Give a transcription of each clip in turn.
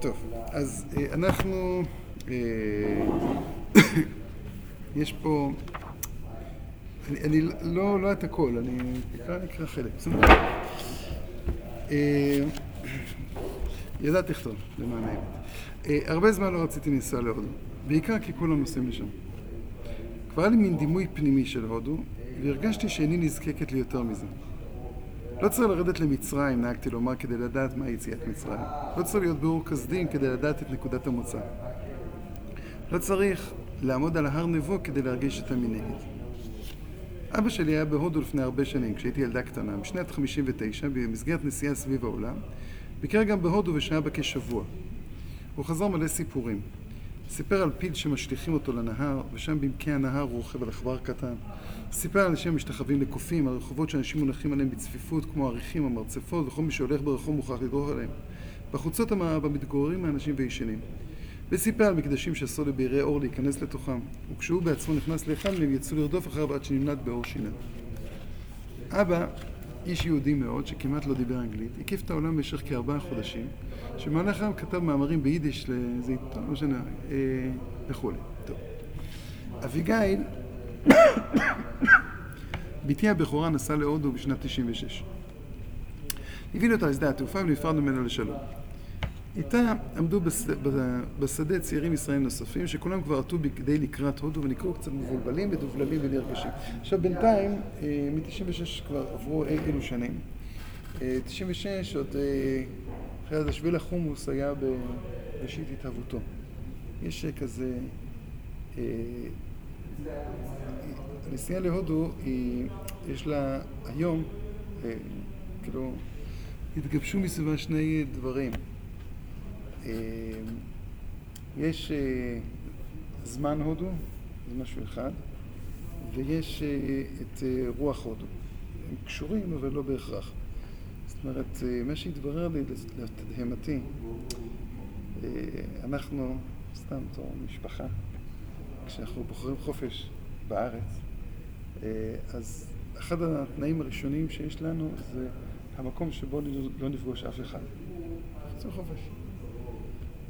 טוב, אז אה, אנחנו, אה, יש פה, אני, אני לא, לא את הכל, אני אקרא, אקרא חלק, בסדר? אה, ידעתי לכתוב, למען האמת. הרבה זמן לא רציתי לנסוע להודו, בעיקר כי כולם נוסעים לשם. כבר היה לי מין דימוי פנימי של הודו, והרגשתי שאיני נזקקת לי יותר מזה. לא צריך לרדת למצרים, נהגתי לומר, כדי לדעת מה יציאת מצרים. לא צריך להיות באור כסדים כדי לדעת את נקודת המוצא. לא צריך לעמוד על ההר נבו כדי להרגיש את המנגד. אבא שלי היה בהודו לפני הרבה שנים, כשהייתי ילדה קטנה, בשנת 59, במסגרת נסיעה סביב העולם, ביקר גם בהודו ושהה בה כשבוע. הוא חזר מלא סיפורים. סיפר על פיל שמשליכים אותו לנהר, ושם במקי הנהר הוא רוכב על עכבר קטן. סיפר על אנשים המשתחווים לקופים, על רחובות שאנשים מונחים עליהם בצפיפות, כמו עריכים או מרצפות, וכל מי שהולך ברחוב מוכרח לדרוך עליהם. בחוצות המערב מתגוררים האנשים וישנים. וסיפר על מקדשים שאסור לבעירי אור להיכנס לתוכם, וכשהוא בעצמו נכנס לאחד מהם יצאו לרדוף אחריו עד שנמלט באור שינה. אבא, איש יהודי מאוד, שכמעט לא דיבר אנגלית, הקיף את העולם במשך כארבעה חודשים, שבמהלכם כתב מאמרים ביידיש לאיזה עיתון, לא משנה, אה, וכולי. אביגיל, בתי הבכורה נסעה להודו בשנת 96. הביא אותה לשדה התעופה ונפרדנו ממנה לשלום. איתה עמדו בש... בשדה צעירים ישראלים נוספים, שכולם כבר עטו בכדי לקראת הודו ונקראו קצת מבולבלים ודובלבים ונרגשים. עכשיו בינתיים, אה, מ-96 כבר עברו אילו שנים. 96 עוד, אה, אחרי זה שביל החומוס היה בראשית התהוותו. יש כזה... אה, הנסיעה להודו, היא, יש לה היום, כאילו, התגבשו מסביבה שני דברים. יש זמן הודו, זה משהו אחד, ויש את רוח הודו. הם קשורים, אבל לא בהכרח. זאת אומרת, מה שהתברר לי, לתדהמתי, אנחנו, סתם בתור משפחה, כשאנחנו בוחרים חופש בארץ, אז אחד התנאים הראשונים שיש לנו זה המקום שבו לא נפגוש אף אחד. חופש.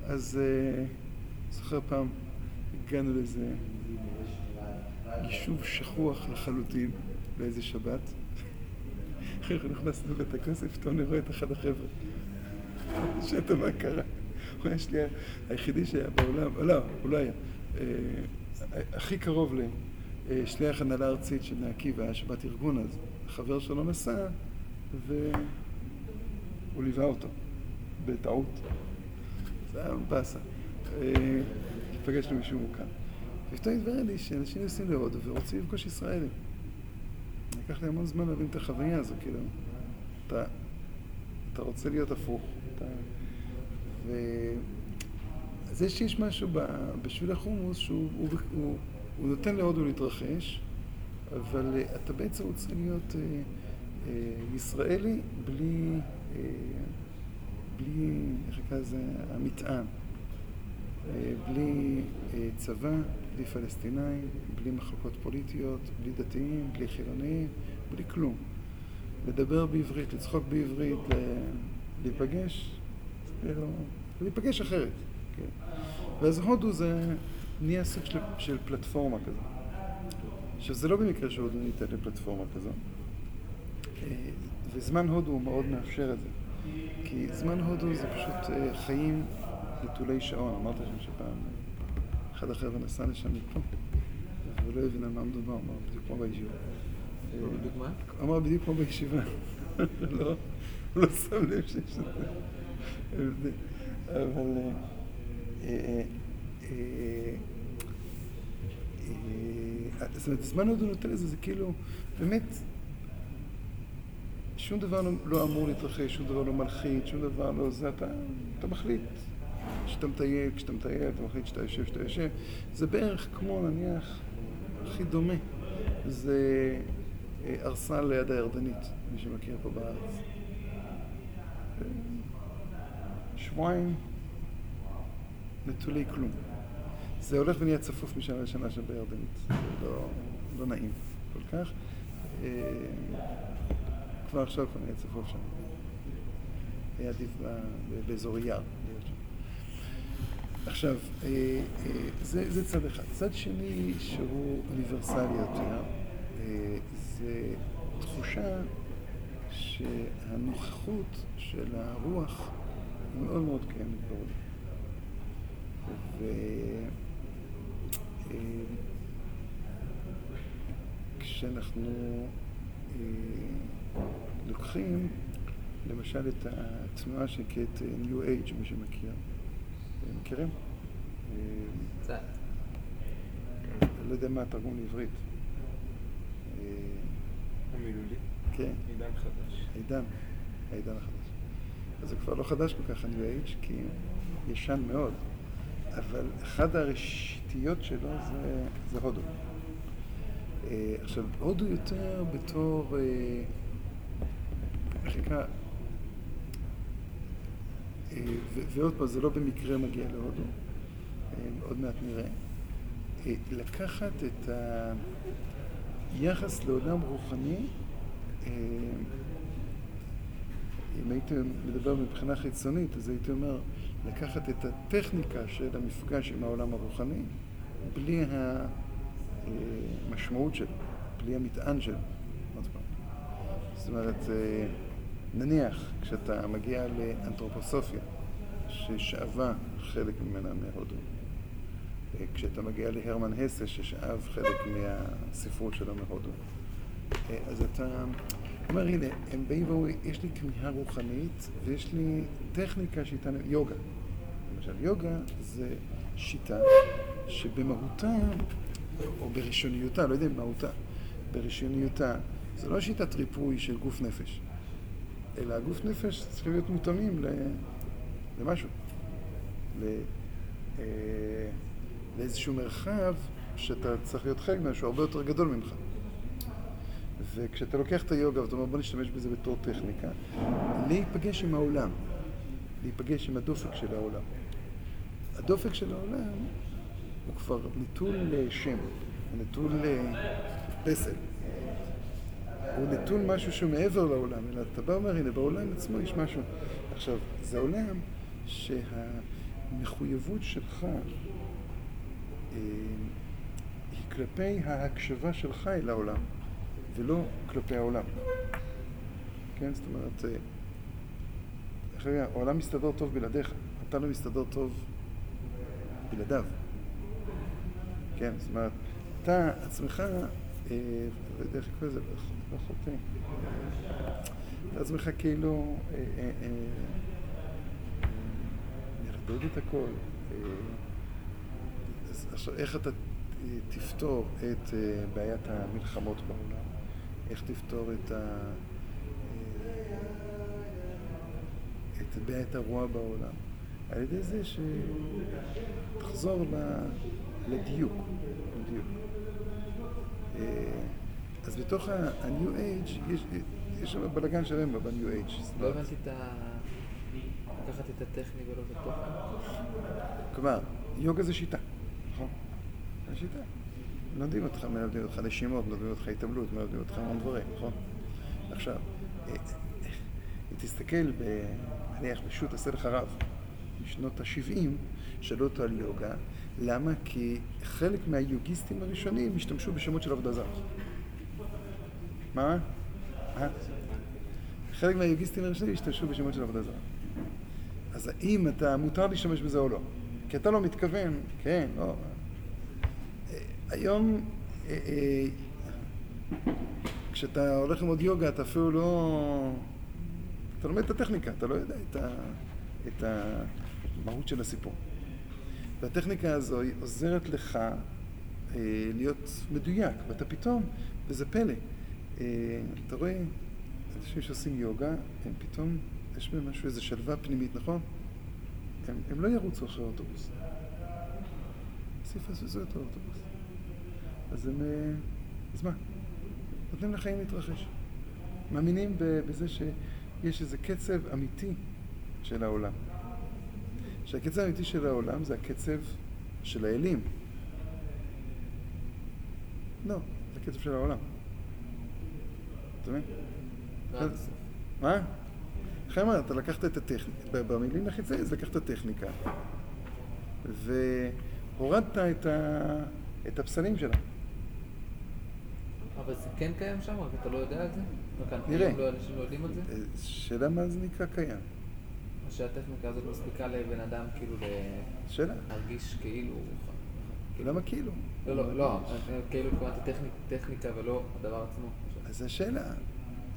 אז זוכר פעם, הגענו לאיזה יישוב שכוח לחלוטין באיזה שבת. אחרי נכנסנו לבית הכנסת, פתאום אני רואה את אחד החבר'ה. שאתה מה קרה? הוא היה שלי היחידי שהיה בעולם, לא, הוא לא היה. הכי קרוב לשליח הנהלה ארצית של בני עקיבא, היה שבת ארגון אז. החבר שלו נסע, והוא ליווה אותו, בטעות. היה באסה. להיפגש עם מישהו מוכר. ופתאום התברר לי שאנשים נוסעים להודו ורוצים לפגוש ישראלים. לקח לי המון זמן להבין את החוויה הזו, כאילו, אתה, אתה רוצה להיות הפוך. אתה... ו... זה שיש משהו בשביל החומוס שהוא הוא, הוא, הוא נותן להודו להתרחש, אבל אתה בעצם רוצה להיות אה, אה, ישראלי בלי, אה, בלי, איך נקרא לזה, המטען. בלי צבא, בלי פלסטינאים, בלי מחלוקות פוליטיות, בלי דתיים, בלי חילונים, בלי כלום. לדבר בעברית, לצחוק בעברית, להיפגש, כאילו, להיפגש אחרת. כן. ואז הודו זה נהיה סוג של, של פלטפורמה כזו. עכשיו זה לא במקרה שהודו ניתן לפלטפורמה כזו. וזמן הודו הוא מאוד מאפשר את זה. כי זמן הודו זה פשוט חיים נטולי שעון. אמרת שם שפעם אחד החבר'ה נסע לשם מפה, והוא לא הבין על מה מדובר, אמר בדיוק כמו בישיבה. מה? אמר בדיוק כמו בישיבה. לא, הוא לא שם לב שיש הבדל. אבל... זאת אומרת, זמן עוד הוא נותן לזה, זה כאילו, באמת, שום דבר לא אמור להתרחש, שום דבר לא מלחיץ, שום דבר לא זה, אתה, אתה מחליט. כשאתה מטייל, כשאתה מטייל, אתה מחליט שאתה יושב, שאתה יושב. זה בערך כמו, נניח, הכי דומה. זה ארסל ליד הירדנית, מי שמכיר פה בארץ. שבועיים נטולי כלום. זה הולך ונהיה צפוף משנה לשנה שם בירדנית. זה לא, לא נעים כל כך. כבר עכשיו כבר נהיה צפוף שם. היה עדיף באזור יער להיות שם. עכשיו, אה, אה, זה, זה צד אחד. צד שני, שהוא אוניברסלי יותר, אה, זה תחושה שהנוכחות של הרוח היא מאוד מאוד קיימת בעולם. וכשאנחנו לוקחים למשל את התנועה שנקראת New Age, מי שמכיר, מכירים? קצת. לא יודע מה התרגום לעברית. המילולי. כן. עידן חדש. העידן, העידן החדש. אז זה כבר לא חדש כל כך, ה-New Age, כי ישן מאוד, אבל אחת הראשיתיות שלו זה, זה הודו. אה, עכשיו, הודו יותר בתור, אה, נקרא, אה, ועוד פעם, זה לא במקרה מגיע להודו, עוד מעט נראה. לקחת את היחס לעולם רוחני אם הייתי מדבר מבחינה חיצונית, אז הייתי אומר לקחת את הטכניקה של המפגש עם העולם הרוחני בלי המשמעות שלו, בלי המטען שלו. זאת אומרת, אה, נניח כשאתה מגיע לאנתרופוסופיה, ששאבה חלק ממנה מהודו, אה, כשאתה מגיע להרמן הסה, ששאב חלק מהספרות שלו מהודו, אה, אז אתה אומר, הנה, הם באים ואומרים, יש לי כמיהה רוחנית ויש לי טכניקה שאיתה, יוגה. למשל, יוגה זה שיטה שבמהותה, או בראשוניותה, לא יודע אם מהותה, בראשוניותה, זה לא שיטת ריפוי של גוף נפש, אלא הגוף נפש צריכים להיות מותאמים למשהו, אה, לאיזשהו מרחב שאתה צריך להיות חלק ממנו, שהוא הרבה יותר גדול ממך. וכשאתה לוקח את היוגה ואתה אומר בוא נשתמש בזה בתור טכניקה, להיפגש עם העולם, להיפגש עם הדופק של העולם. הדופק של העולם הוא כבר נטול לשם, הוא נטול לפסל. הוא נטול משהו שהוא מעבר לעולם, אלא אתה בא ואומר, הנה, בעולם עצמו יש משהו. עכשיו, זה עולם שהמחויבות שלך אה, היא כלפי ההקשבה שלך אל העולם. ולא כלפי העולם. כן, זאת אומרת, אה, אחרי, העולם מסתדר טוב בלעדיך, אתה לא מסתדר טוב בלעדיו. כן, זאת אומרת, אתה עצמך, לא יודע איך לקרוא לזה, לא חוטא. אתה עצמך כאילו אה, מרדד את הכל. עכשיו, איך אתה תפתור את בעיית המלחמות בעולם? איך תפתור את, ה... אה, את בעיית הרוע בעולם? על ידי זה שתחזור לדיוק. לדיוק. אה, אז בתוך ה-New Age יש, יש שם בלאגן שלם ב-New Age. לא הבנתי את ה... לקחת את הטכני ולא את התוכן. כלומר, יוגה זה שיטה, נכון? זה שיטה. מלמדים אותך, מלמדים אותך נשימות, מלמדים אותך התעמלות, מלמדים אותך המון דברים, נכון? עכשיו, אם תסתכל, נניח, בשו"ת עשה לך רב, משנות ה-70, שאלו אותו על יוגה, למה? כי חלק מהיוגיסטים הראשונים השתמשו בשמות של עבודה זרה. מה? אה? חלק מהיוגיסטים הראשונים השתמשו בשמות של עבודה זרה. אז האם אתה, מותר להשתמש בזה או לא? כי אתה לא מתכוון, כן, לא, היום, אה, אה, כשאתה הולך ללמוד יוגה, אתה אפילו לא... אתה לומד את הטכניקה, אתה לא יודע את, ה... את המהות של הסיפור. והטכניקה הזו היא עוזרת לך אה, להיות מדויק, ואתה פתאום, וזה פלא, אה, אתה רואה אנשים שעושים יוגה, הם פתאום, יש בהם משהו, איזו שלווה פנימית, נכון? הם, הם לא ירוצו אחרי האוטובוס. יפספסו את האוטובוס. אז הם... אה, אז מה? נותנים לחיים להתרחש. מאמינים בזה שיש איזה קצב אמיתי של העולם. שהקצב האמיתי של העולם זה הקצב של האלים. לא, זה הקצב של העולם. אתה מבין? מה? חיימר, אתה לקחת את הטכניקה, במילים החיצוניות לקחת את הטכניקה, והורדת את, ה... את הפסלים שלה. אבל זה כן קיים שם, רק אתה לא יודע על זה? נראה. לא אנשים לא יודעים על זה? אה, שאלה מה זה נקרא קיים. שהטכניקה הזאת מספיקה לבן אדם כאילו. להרגיש כאילו... למה כאילו? לא, לא, לא, כאילו התכוונתי טכניק- טכניקה ולא הדבר עצמו. אז זו שאלה.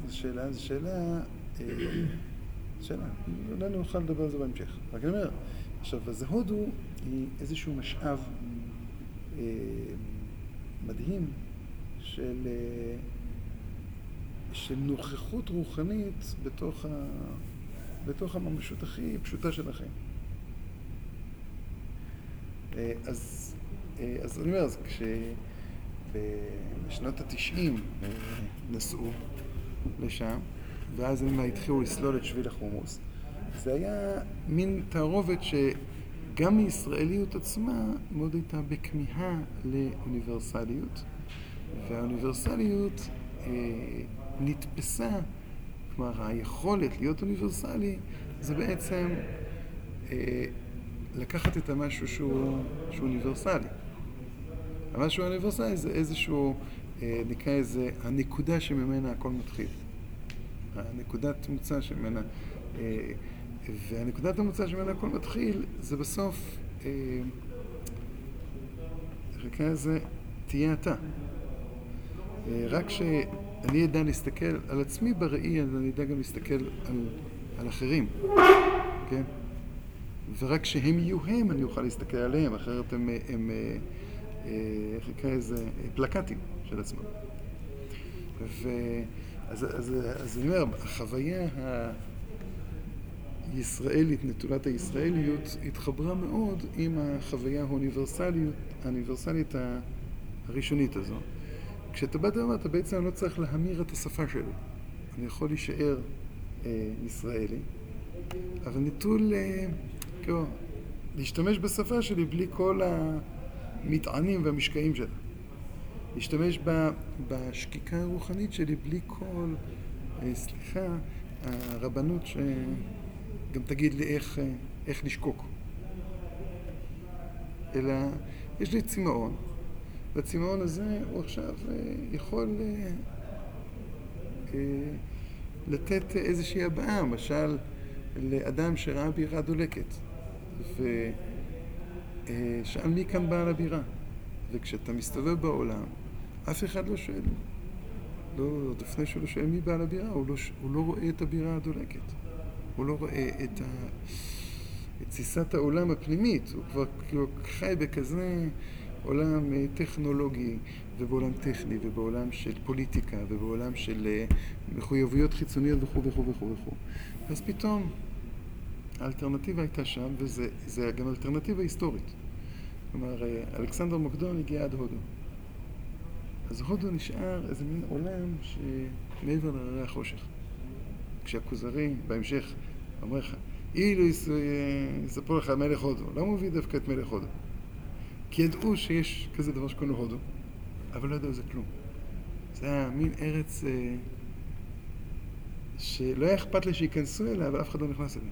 זו שאלה, זו שאלה... אה, שאלה. אולי נוכל לדבר על זה בהמשך. רק אני אומר, עכשיו, אז הודו היא איזשהו משאב אה, מדהים של, אה, של נוכחות רוחנית בתוך, ה, בתוך הממשות הכי פשוטה של החיים. אה, אז, אה, אז אני אומר, אז כשבשנות התשעים אה, נסעו לשם, ואז הם התחילו לסלול את שביל החומוס, זה היה מין תערובת שגם מישראליות עצמה מאוד הייתה בכמיהה לאוניברסליות, והאוניברסליות אה, נתפסה, כלומר היכולת להיות אוניברסלי זה בעצם אה, לקחת את המשהו שהוא, שהוא אוניברסלי. המשהו האוניברסלי זה איזשהו, אה, נקרא לזה, הנקודה שממנה הכל מתחיל. הנקודת מוצא שממנה, אה, והנקודת המוצא שממנה הכל מתחיל זה בסוף, אה, נקרא לזה, תהיה אתה. אה, רק שאני אדע להסתכל על עצמי בראי, אז אני אדע גם להסתכל על, על אחרים, כן? ורק כשהם יהיו הם, אני אוכל להסתכל עליהם, אחרת הם, הם אה, אה, איך נקרא לזה, פלקטים של עצמם. ו... אז, אז, אז אני אומר, החוויה הישראלית, נטולת הישראליות, התחברה מאוד עם החוויה האוניברסלית ה- הראשונית הזו. כשאתה בא ואומר, אתה בעצם לא צריך להמיר את השפה שלי. אני יכול להישאר אה, ישראלי, אבל נטול, אה, כאילו, להשתמש בשפה שלי בלי כל המטענים והמשקעים שלה. להשתמש ב, בשקיקה הרוחנית שלי בלי כל, אה, סליחה, הרבנות שגם תגיד לי איך, אה, איך לשקוק. אלא יש לי צמאון, והצמאון הזה הוא עכשיו אה, יכול אה, אה, לתת איזושהי הבעה, למשל לאדם שראה בירה דולקת, ושאל מי כאן בעל הבירה. וכשאתה מסתובב בעולם, אף אחד לא שואל. לא, לפני שהוא לא שואל מי בעל הבירה, הוא לא, הוא לא רואה את הבירה הדולקת. הוא לא רואה את, ה, את תסיסת העולם הפנימית. הוא כבר כאילו חי בכזה עולם אה, טכנולוגי, ובעולם טכני, ובעולם של פוליטיקה, ובעולם של אה, מחויבויות חיצוניות וכו' וכו' וכו' וכו'. אז פתאום האלטרנטיבה הייתה שם, וזה גם אלטרנטיבה היסטורית. כלומר, אלכסנדר מוקדון הגיע עד הודו. אז הודו נשאר איזה מין עולם שמעבר להררי החושך. כשהכוזרי, בהמשך, אומר לך, אילו יספרו לך מלך הודו, למה הוא מביא דווקא את מלך הודו? כי ידעו שיש כזה דבר שקוראים לו הודו, אבל לא ידעו זה כלום. זה היה מין ארץ אה, שלא היה אכפת לי שייכנסו אליה, אבל אף אחד לא נכנס אליה.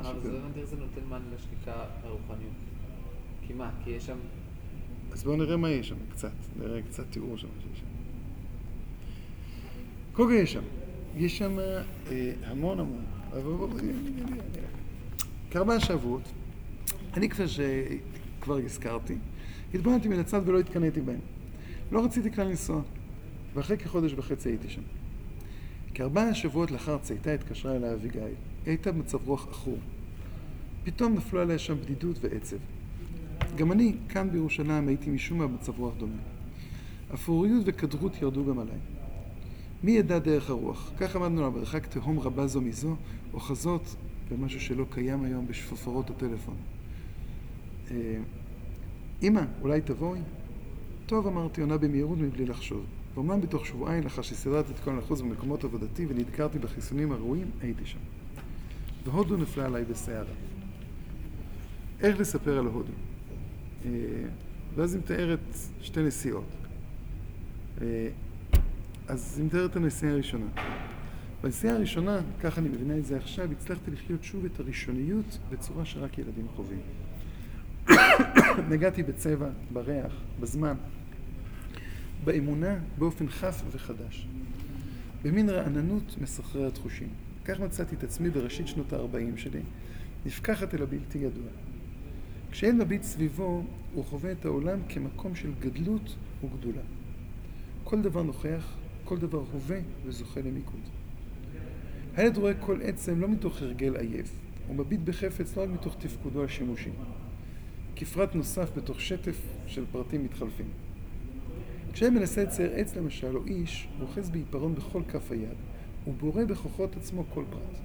אבל זה לא איך זה נותן מענה לשקיקה הרוחניות. כי מה? כי יש שם... אז בואו נראה מה יש שם קצת, נראה קצת תיאור שם שיש שם. כל יש שם, יש שם אה, המון המון, אבל בואו נראה. כארבעה שבועות, אני כבר שכבר הזכרתי, התבוננתי מן הצד ולא התקנאתי בהם. לא רציתי כלל לנסוע, ואחרי כחודש וחצי הייתי שם. כארבעה שבועות לאחר צאתה התקשרה אליי אביגיל. היא הייתה במצב רוח עכור. פתאום נפלו עליה שם בדידות ועצב. גם אני, כאן בירושלים, הייתי משום מה במצב רוח דומה. אפוריות וכדרות ירדו גם עליי. מי ידע דרך הרוח? כך עמדנו על מרחק תהום רבה זו מזו, אוחזות במשהו שלא קיים היום בשפופרות הטלפון. אה, אמא, אולי תבואי? טוב, אמרתי, עונה במהירות מבלי לחשוב. ואומנם בתוך שבועיים, לאחר שסידרתי את כל הנחוץ במקומות עבודתי ונדקרתי בחיסונים הראויים, הייתי שם. והודו נפלה עליי בסערה. איך לספר על הודו? אה, ואז היא מתארת שתי נסיעות. אה, אז היא מתארת את הנסיעה הראשונה. בנסיעה הראשונה, ככה אני מבינה את זה עכשיו, הצלחתי לחיות שוב את הראשוניות בצורה שרק ילדים חווים. נגעתי בצבע, בריח, בזמן, באמונה באופן חף וחדש, במין רעננות מסחררת חושים. כך מצאתי את עצמי בראשית שנות ה-40 שלי, נפקחת אל הבלתי ידוע. כשאין מביט סביבו, הוא חווה את העולם כמקום של גדלות וגדולה. כל דבר נוכח, כל דבר הווה וזוכה למיקוד. הילד רואה כל עצם לא מתוך הרגל עייף, הוא מביט בחפץ לא רק מתוך תפקודו השימושי, כפרט נוסף בתוך שטף של פרטים מתחלפים. כשהם מנסה לצייר עץ למשל, או איש, הוא אוחז בעיפרון בכל כף היד, הוא בורא בכוחות עצמו כל פרט.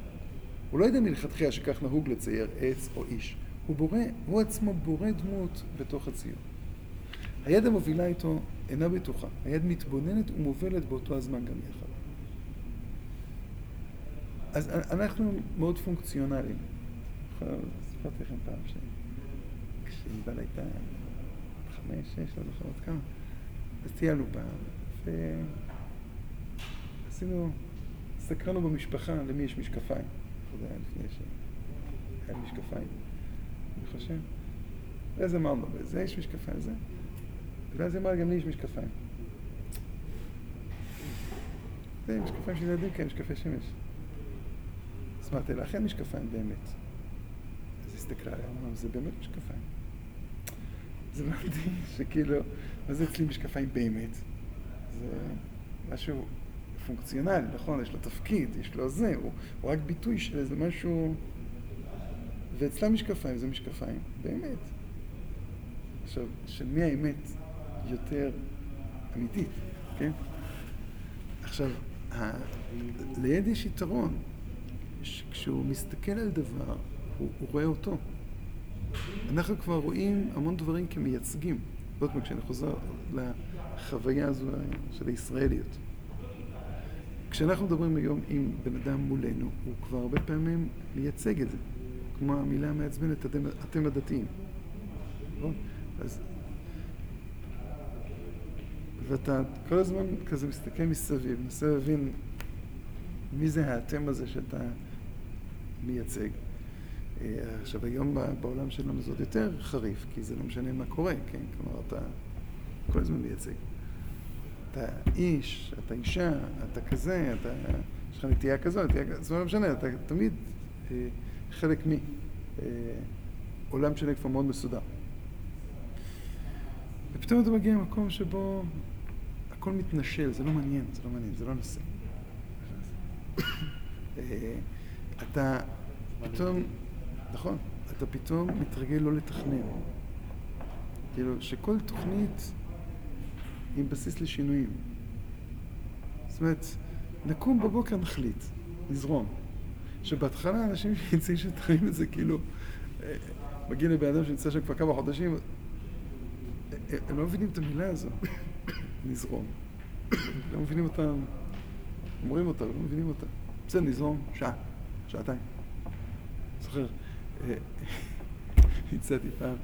הוא לא יודע מלכתחילה שכך נהוג לצייר עץ או איש. הוא בורא, הוא עצמו בורא דמות בתוך הציור. היד המובילה איתו אינה בטוחה, היד מתבוננת ומובלת באותו הזמן גם יחד. אז אנחנו מאוד פונקציונליים. סיפרתי לכם פעם שכשענבל הייתה חמש, שש, לא זוכר עוד כמה, אז טיילנו פעם, ועשינו, סקרנו במשפחה למי יש משקפיים. זה היה לפני שהיה משקפיים, אני חושב. ואז אמרנו, בזה יש משקפיים, זה. ואז אמר, גם לי יש משקפיים. זה משקפיים של ילדים כאלה, משקפי שמש. אז אמרתי לה, אכן משקפיים באמת. אז הסתכלה עליה, אמרנו, זה באמת משקפיים. אז אמרתי שכאילו, מה זה אצלי משקפיים באמת? זה משהו פונקציונלי, נכון? יש לו תפקיד, יש לו זה, הוא, הוא רק ביטוי של איזה משהו... ואצלם משקפיים זה משקפיים, באמת. עכשיו, של מי האמת יותר אמיתית, כן? עכשיו, ה... ליד יש יתרון, כשהוא מסתכל על דבר, הוא, הוא רואה אותו. אנחנו כבר רואים המון דברים כמייצגים. עוד פעם, כשאני חוזר לחוויה הזו של הישראליות. כשאנחנו מדברים היום עם בן אדם מולנו, הוא כבר הרבה פעמים מייצג את זה, כמו המילה המעצבנת, אתם, הדתיים. נכון? אז... ואתה כל הזמן כזה מסתכל מסביב, מנסה להבין מי זה האתם הזה שאתה מייצג. עכשיו, היום בעולם שלנו זה עוד יותר חריף, כי זה לא משנה מה קורה, כן? כלומר, אתה כל הזמן מייצג. אתה איש, אתה אישה, אתה כזה, אתה, יש לך נטייה כזאת, נטייה כזאת, זה לא משנה, אתה תמיד אה, חלק מעולם אה, שלם כבר מאוד מסודר. ופתאום אתה מגיע למקום שבו הכל מתנשל, זה לא מעניין, זה לא מעניין, זה לא נושא. אה, אתה פתאום, נכון, אתה פתאום מתרגל לא לתכנן. כאילו, שכל תוכנית עם בסיס לשינויים. זאת אומרת, נקום בבוקר נחליט, נזרום. שבהתחלה אנשים שיוצאים שתרים את זה כאילו, אה, מגיעים לבן אדם שנמצא שם כבר כמה חודשים, אה, הם לא מבינים את המילה הזו, נזרום. לא מבינים אותה, אומרים אותה, לא מבינים אותה. בסדר, נזרום שעה, שעתיים. זוכר, אה, הצעתי פעם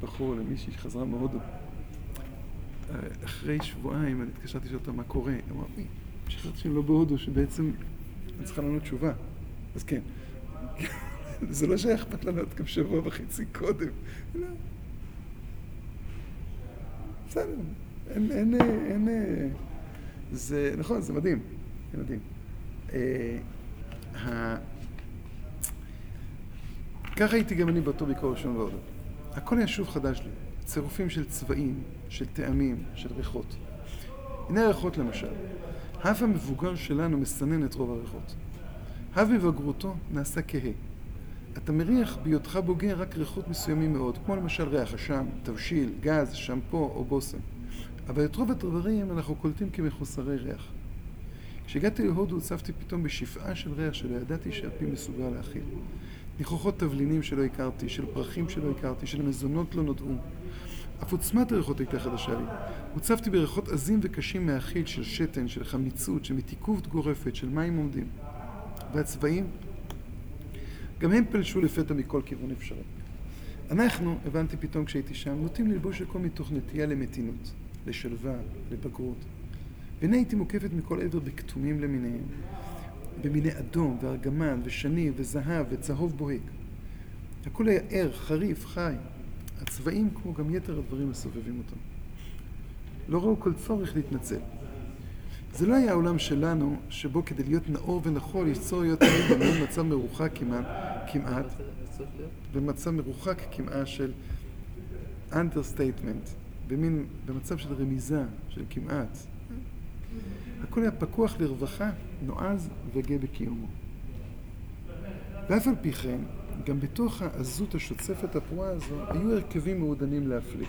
בחור למישהי שחזרה מהודו. אחרי שבועיים אני התקשרתי לשאול אותה מה קורה. היא אמרה, שכחתי שאני לא בהודו, שבעצם אני צריכה לענות תשובה. אז כן. זה לא שהיה אכפת לענות גם שבוע וחצי קודם. לא. בסדר, אין, אין, אין, זה, נכון, זה מדהים, זה מדהים. ככה הייתי גם אני באותו ביקור ראשון בהודו. הכל היה שוב חדש לי. צירופים של צבעים, של טעמים, של ריחות. הנה הריחות למשל. האף המבוגר שלנו מסנן את רוב הריחות. האף בבגרותו נעשה כהה. אתה מריח בהיותך בוגר רק ריחות מסוימים מאוד, כמו למשל ריח אשם, תבשיל, גז, שמפו או בושם. אבל את רוב הדברים אנחנו קולטים כמחוסרי ריח. כשהגעתי להודו הוצבתי פתאום בשפעה של ריח שלא ידעתי שהפי מסוגל להכיל. ניחוחות תבלינים שלא הכרתי, של פרחים שלא הכרתי, של מזונות לא נודעו. אף עוצמת הריחות הייתה חדשה לי. הוצבתי בריחות עזים וקשים מהאכיל של שתן, של חמיצות, של מתיקות גורפת, של מים עומדים. והצבעים, גם הם פלשו לפתע מכל כיוון אפשרי. אנחנו, הבנתי פתאום כשהייתי שם, נוטים ללבוש הכל מתוך נטייה למתינות, לשלווה, לבגרות. והנה הייתי מוקפת מכל עבר בכתומים למיניהם, במיני אדום וארגמן ושני וזהב וצהוב בוהק. הכל היה ער, חריף, חי. הצבעים, כמו גם יתר הדברים, מסובבים אותם. לא ראו כל צורך להתנצל. זה לא היה העולם שלנו, שבו כדי להיות נאור ונכון, יש צורך להיות תמיד במעין מצב מרוחק כמעט, כמעט? במצב מרוחק כמעט של understatement, במין, במצב של רמיזה, של כמעט. הכל היה פקוח לרווחה, נועז וגאה בקיומו. ואף על פי כן, גם בתוך העזות השוצפת הפרועה הזו, היו הרכבים מעודנים להפליא.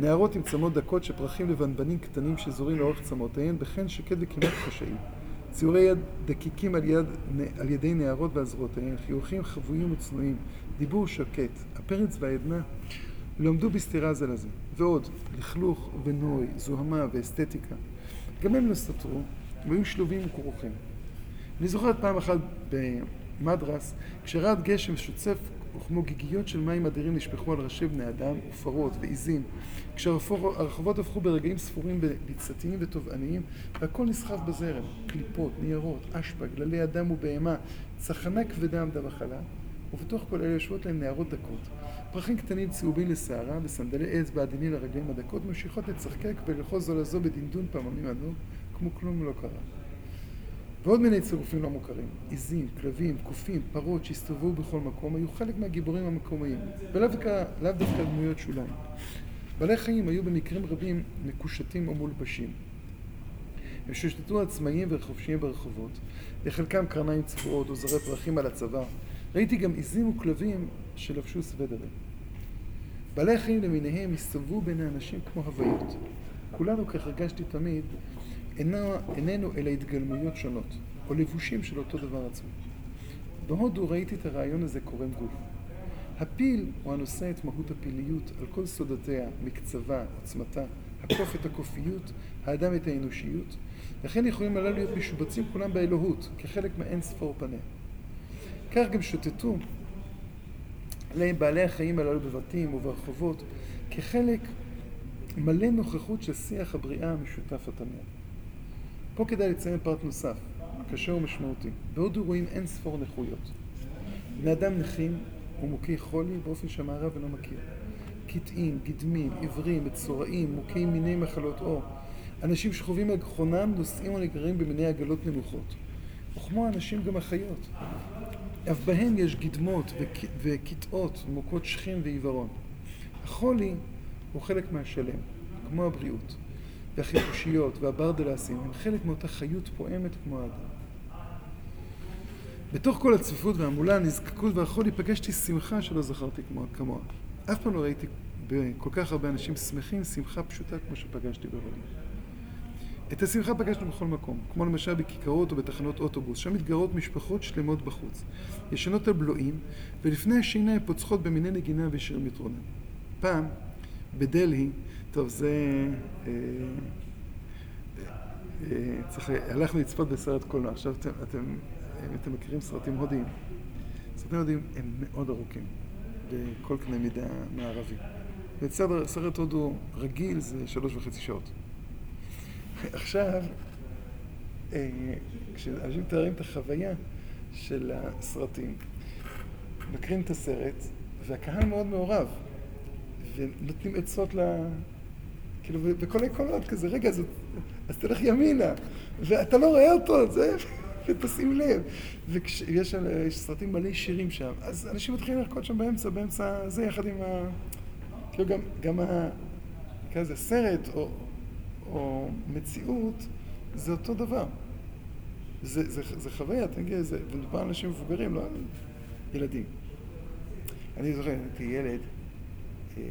נערות עם צמות דקות שפרחים לבנבנים קטנים שזורים לאורך צמותיהן, בחן שקט וכמעט חשאי. ציורי יד דקיקים על, יד, על ידי נערות ועל זרועותיהן, חיוכים חבויים וצנועים, דיבור שקט, הפרץ והעדנה עמדו בסתירה זה לזה. ועוד, לכלוך ונוי, זוהמה ואסתטיקה. גם הם לא סתרו, הם היו שלובים וכרוכים. אני זוכרת פעם אחת במדרס, כשראד גשם שוצף וכמו גיגיות של מים אדירים נשפכו על ראשי בני אדם, ופרות ועיזים, כשהרחובות הפכו ברגעים ספורים ביצתיים ותובעניים, והכל נסחף בזרם, קליפות, ניירות, אשפה, גללי אדם ובהמה, צחנה כבדה עמדה בחלל, ובתוך כל אלה יושבות להם נערות דקות. פרחים קטנים צהובים לשערה, וסנדלי עץ בעדינים לרגליהם הדקות, ממשיכות לצחקק וללחוז זו לזו בדנדון פעמונים עדו, כמו כלום לא קרה. ועוד מיני צירופים לא מוכרים, עיזים, כלבים, קופים, פרות שהסתובבו בכל מקום, היו חלק מהגיבורים המקומיים, ולאו דווקא, דמויות שוליים. בעלי חיים היו במקרים רבים מקושטים או מולבשים. הם שוטטו עצמאיים וחופשיים ברחובות, לחלקם קרניים צבועות או זרי פרחים על הצוואר. ראיתי גם עיזים וכלבים שלבשו סוודרים. בעלי החיים למיניהם הסתובבו בין האנשים כמו הוויות. כולנו, כך הרגשתי תמיד, אינו, איננו אלא התגלמויות שונות, או לבושים של אותו דבר עצמו. בהודו ראיתי את הרעיון הזה קורם גוף. הפיל הוא הנושא את מהות הפיליות על כל סודותיה, מקצבה, עוצמתה, הקוף את הקופיות, האדם את האנושיות, לכן יכולים הללו להיות משובצים כולם באלוהות, כחלק מאין ספור פניה. כך גם שוטטו בעלי החיים הללו בבתים וברחובות, כחלק מלא נוכחות של שיח הבריאה המשותף התמיד. פה כדאי לציין פרט נוסף, קשה ומשמעותי. בהודו רואים אין ספור נכויות. בני אדם נכים ומוכי חולי באופן שהמערב אינו מכיר. קטעים, גדמים, עיוורים, מצורעים, מוכי מיני מחלות עור. אנשים שחווים אגחונם נוסעים ונגררים במיני עגלות נמוכות. וכמו האנשים גם החיות. אף בהם יש גדמות וקטעות, מוכות שכם ועיוורון. החולי הוא חלק מהשלם, כמו הבריאות. והחיפושיות והברדלסים הם חלק מאותה חיות פועמת כמו האדם. בתוך כל הצפיפות והמולה, הנזקקות והחולי, פגשתי שמחה שלא זכרתי כמוה. אף פעם לא ראיתי בכל כך הרבה אנשים שמחים שמחה פשוטה כמו שפגשתי בהודים. את השמחה פגשנו בכל מקום, כמו למשל בכיכרות או בתחנות אוטובוס, שם מתגרות משפחות שלמות בחוץ, ישנות על בלועים, ולפני השינה הן פוצחות במיני נגינה ושיר מתרונן. פעם, בדלהי, טוב, זה... אה, אה, צריך... הלכנו לצפות בסרט קולנוע. עכשיו אתם, אתם, אם אתם מכירים סרטים הודיים, סרטים הודיים הם מאוד ארוכים, בכל קנה מידה מערבי. סרט הודו רגיל זה שלוש וחצי שעות. עכשיו, אה, כשאנשים מתארים את החוויה של הסרטים, מקרים את הסרט, והקהל מאוד מעורב. ונותנים עצות ל... כאילו, בקולי קולות כזה, רגע, אז, אז תלך ימינה, ואתה לא רואה אותו, זה, ותשים לב. ויש סרטים מלא שירים שם, אז אנשים מתחילים לרקוד שם באמצע, באמצע זה, יחד עם ה... כאילו, גם, גם ה... כזה סרט או, או מציאות, זה אותו דבר. זה, זה, זה חוויה, תגיד, זה, ומדובר על אנשים מבוגרים, לא על ילדים. אני זוכר, הייתי ילד, אה,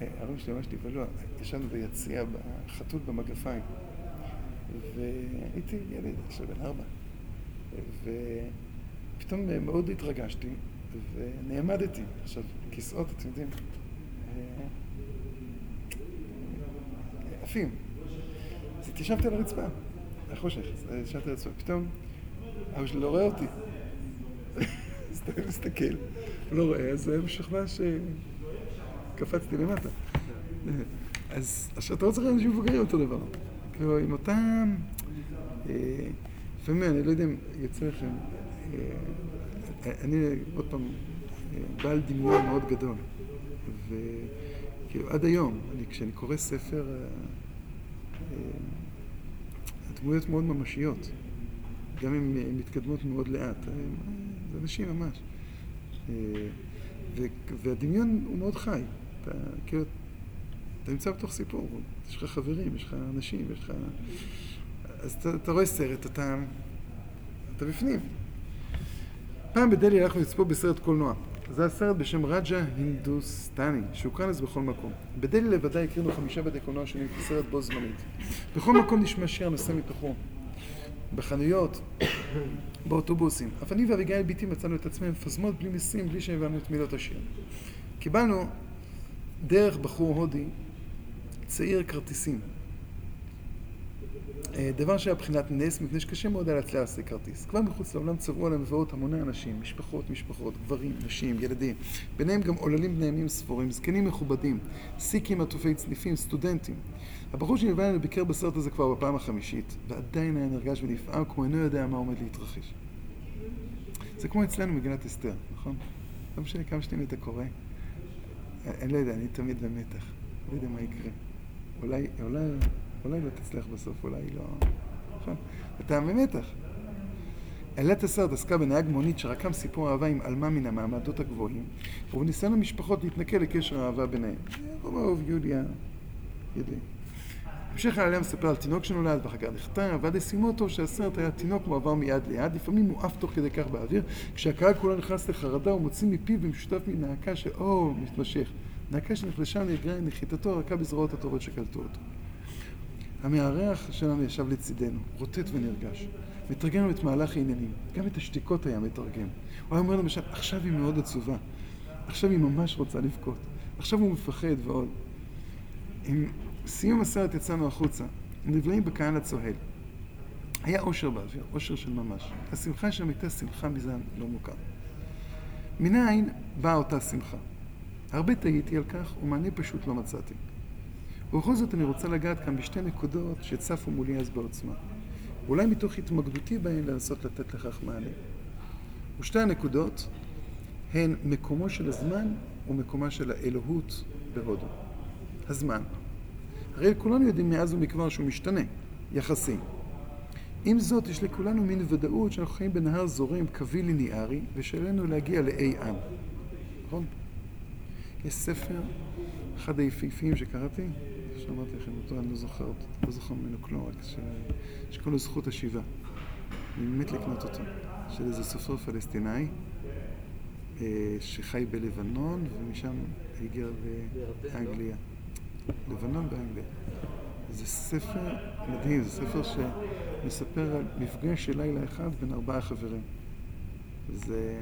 אה, ההורים שלי ממש נבהלו, ישבנו ביציאה בחתול במגפיים, והייתי ילד עכשיו בן ארבע, ופתאום מאוד התרגשתי ונעמדתי. עכשיו, כיסאות, אתם יודעים, אה, עפים. אז התיישבתי על הרצפה, החושך, התיישבתי על הרצפה, פתאום אבא שלי לא רואה אותי. אז אתה מסתכל. לא רואה, אז זה משכנע שקפצתי למטה. אז עכשיו אתה לא צריך אנשים מבוגרים אותו דבר. כאילו, עם אותם... אה, לפעמים, אני לא יודע אם יוצא לכם... אה, אני, עוד פעם, בעל דמיון מאוד גדול. וכאילו עד היום, אני, כשאני קורא ספר, אה, הדמויות מאוד ממשיות, גם אם הן מתקדמות מאוד לאט, זה אנשים ממש. והדמיון הוא מאוד חי. אתה, כאילו, אתה נמצא בתוך סיפור, יש לך חברים, יש לך אנשים, יש לך... אז אתה, אתה רואה סרט, אתה, אתה בפנים. פעם בדלי הלכנו לצפות בסרט קולנוע. זה הסרט בשם רג'ה הינדוסטני, שהוקרן אז בכל מקום. בדלי לבדה הקרינו חמישה בתי קולנוע שונים כסרט בו זמנית. בכל מקום נשמע שיר הנושא מתוכו. בחנויות, באוטובוסים. אף אני ואביגיל ביתי מצאנו את עצמנו מפזמות בלי מיסים, בלי שהבנו את מילות השיר. קיבלנו דרך בחור הודי, צעיר כרטיסים. אה, דבר שהיה בחינת נס, מפני שקשה מאוד היה להצליח להשיג כרטיס. כבר מחוץ לעולם צבעו על המבואות המוני אנשים, משפחות, משפחות, גברים, נשים, ילדים. ביניהם גם עוללים בני ימים ספורים, זקנים מכובדים, סיקים עטופי צניפים, סטודנטים. הבחור שנלווה אלינו ביקר בסרט הזה כבר בפעם החמישית, ועדיין היה נרגש ונפעם כמו אינו יודע מה עומד להתרחש. זה כמו אצלנו מגילת אסתר, נכון? לא משנה כמה שנים אתה קורא. אני לא יודע, אני תמיד במתח. לא יודע מה יקרה. אולי, אולי, אולי לא תצליח בסוף, אולי לא... נכון? אתה במתח. עלילת הסרט עסקה בנהג מונית שרקם סיפור אהבה עם עלמה מן המעמדות הגבוהים, ובניסיון המשפחות להתנכל לקשר האהבה ביניהם. רוב יוליה, יודעים. המשך העלייה מספר על תינוק שנולד ואחר כך נכתב, ועד לסימותו שהסרט היה תינוק מועבר מיד ליד, לפעמים מועף תוך כדי כך באוויר, כשהקהל כולו נכנס לחרדה ומוציא מפיו במשותף מנעקה שאו מתמשך. נעקה שנחלשה נרגעה נחיתתו הרכה בזרועות הטובות שקלטו אותו. המארח שלנו ישב לצידנו, רוטט ונרגש. מתרגם את מהלך העניינים, גם את השתיקות היה מתרגם. הוא היה אומר למשל, עכשיו היא מאוד עצובה, עכשיו היא ממש רוצה לבכות, עכשיו הוא מפחד ועוד. עם סיום הסרט יצאנו החוצה, נבלעים בקהל הצוהל. היה אושר באוויר, אושר של ממש. השמחה שם הייתה שמחה מזן לא מוכר. מנין באה אותה שמחה? הרבה תהיתי על כך, ומענה פשוט לא מצאתי. ובכל זאת אני רוצה לגעת כאן בשתי נקודות שצפו מולי אז בעוצמה. ואולי מתוך התמקדותי בהן לנסות לתת לכך מענה. ושתי הנקודות הן מקומו של הזמן ומקומה של האלוהות בהודו. הזמן. הרי כולנו יודעים מאז ומכבר שהוא משתנה, יחסי. עם זאת, יש לכולנו מין ודאות שאנחנו חיים בנהר זורם קווי ליניארי, ושעלינו להגיע לאי עם. נכון? יש ספר, אחד היפהפיים שקראתי, שאמרתי לכם אותו, אני לא זוכר לא זוכר ממנו כלום, רק שקוראים לו זכות השיבה. אני מת לקנות אותו, של איזה סופר פלסטיני אה, שחי בלבנון ומשם הגיע לאנגליה. לבנון באנגליה. זה ספר מדהים, זה ספר שמספר על מפגש של לילה אחד בין ארבעה חברים. זה...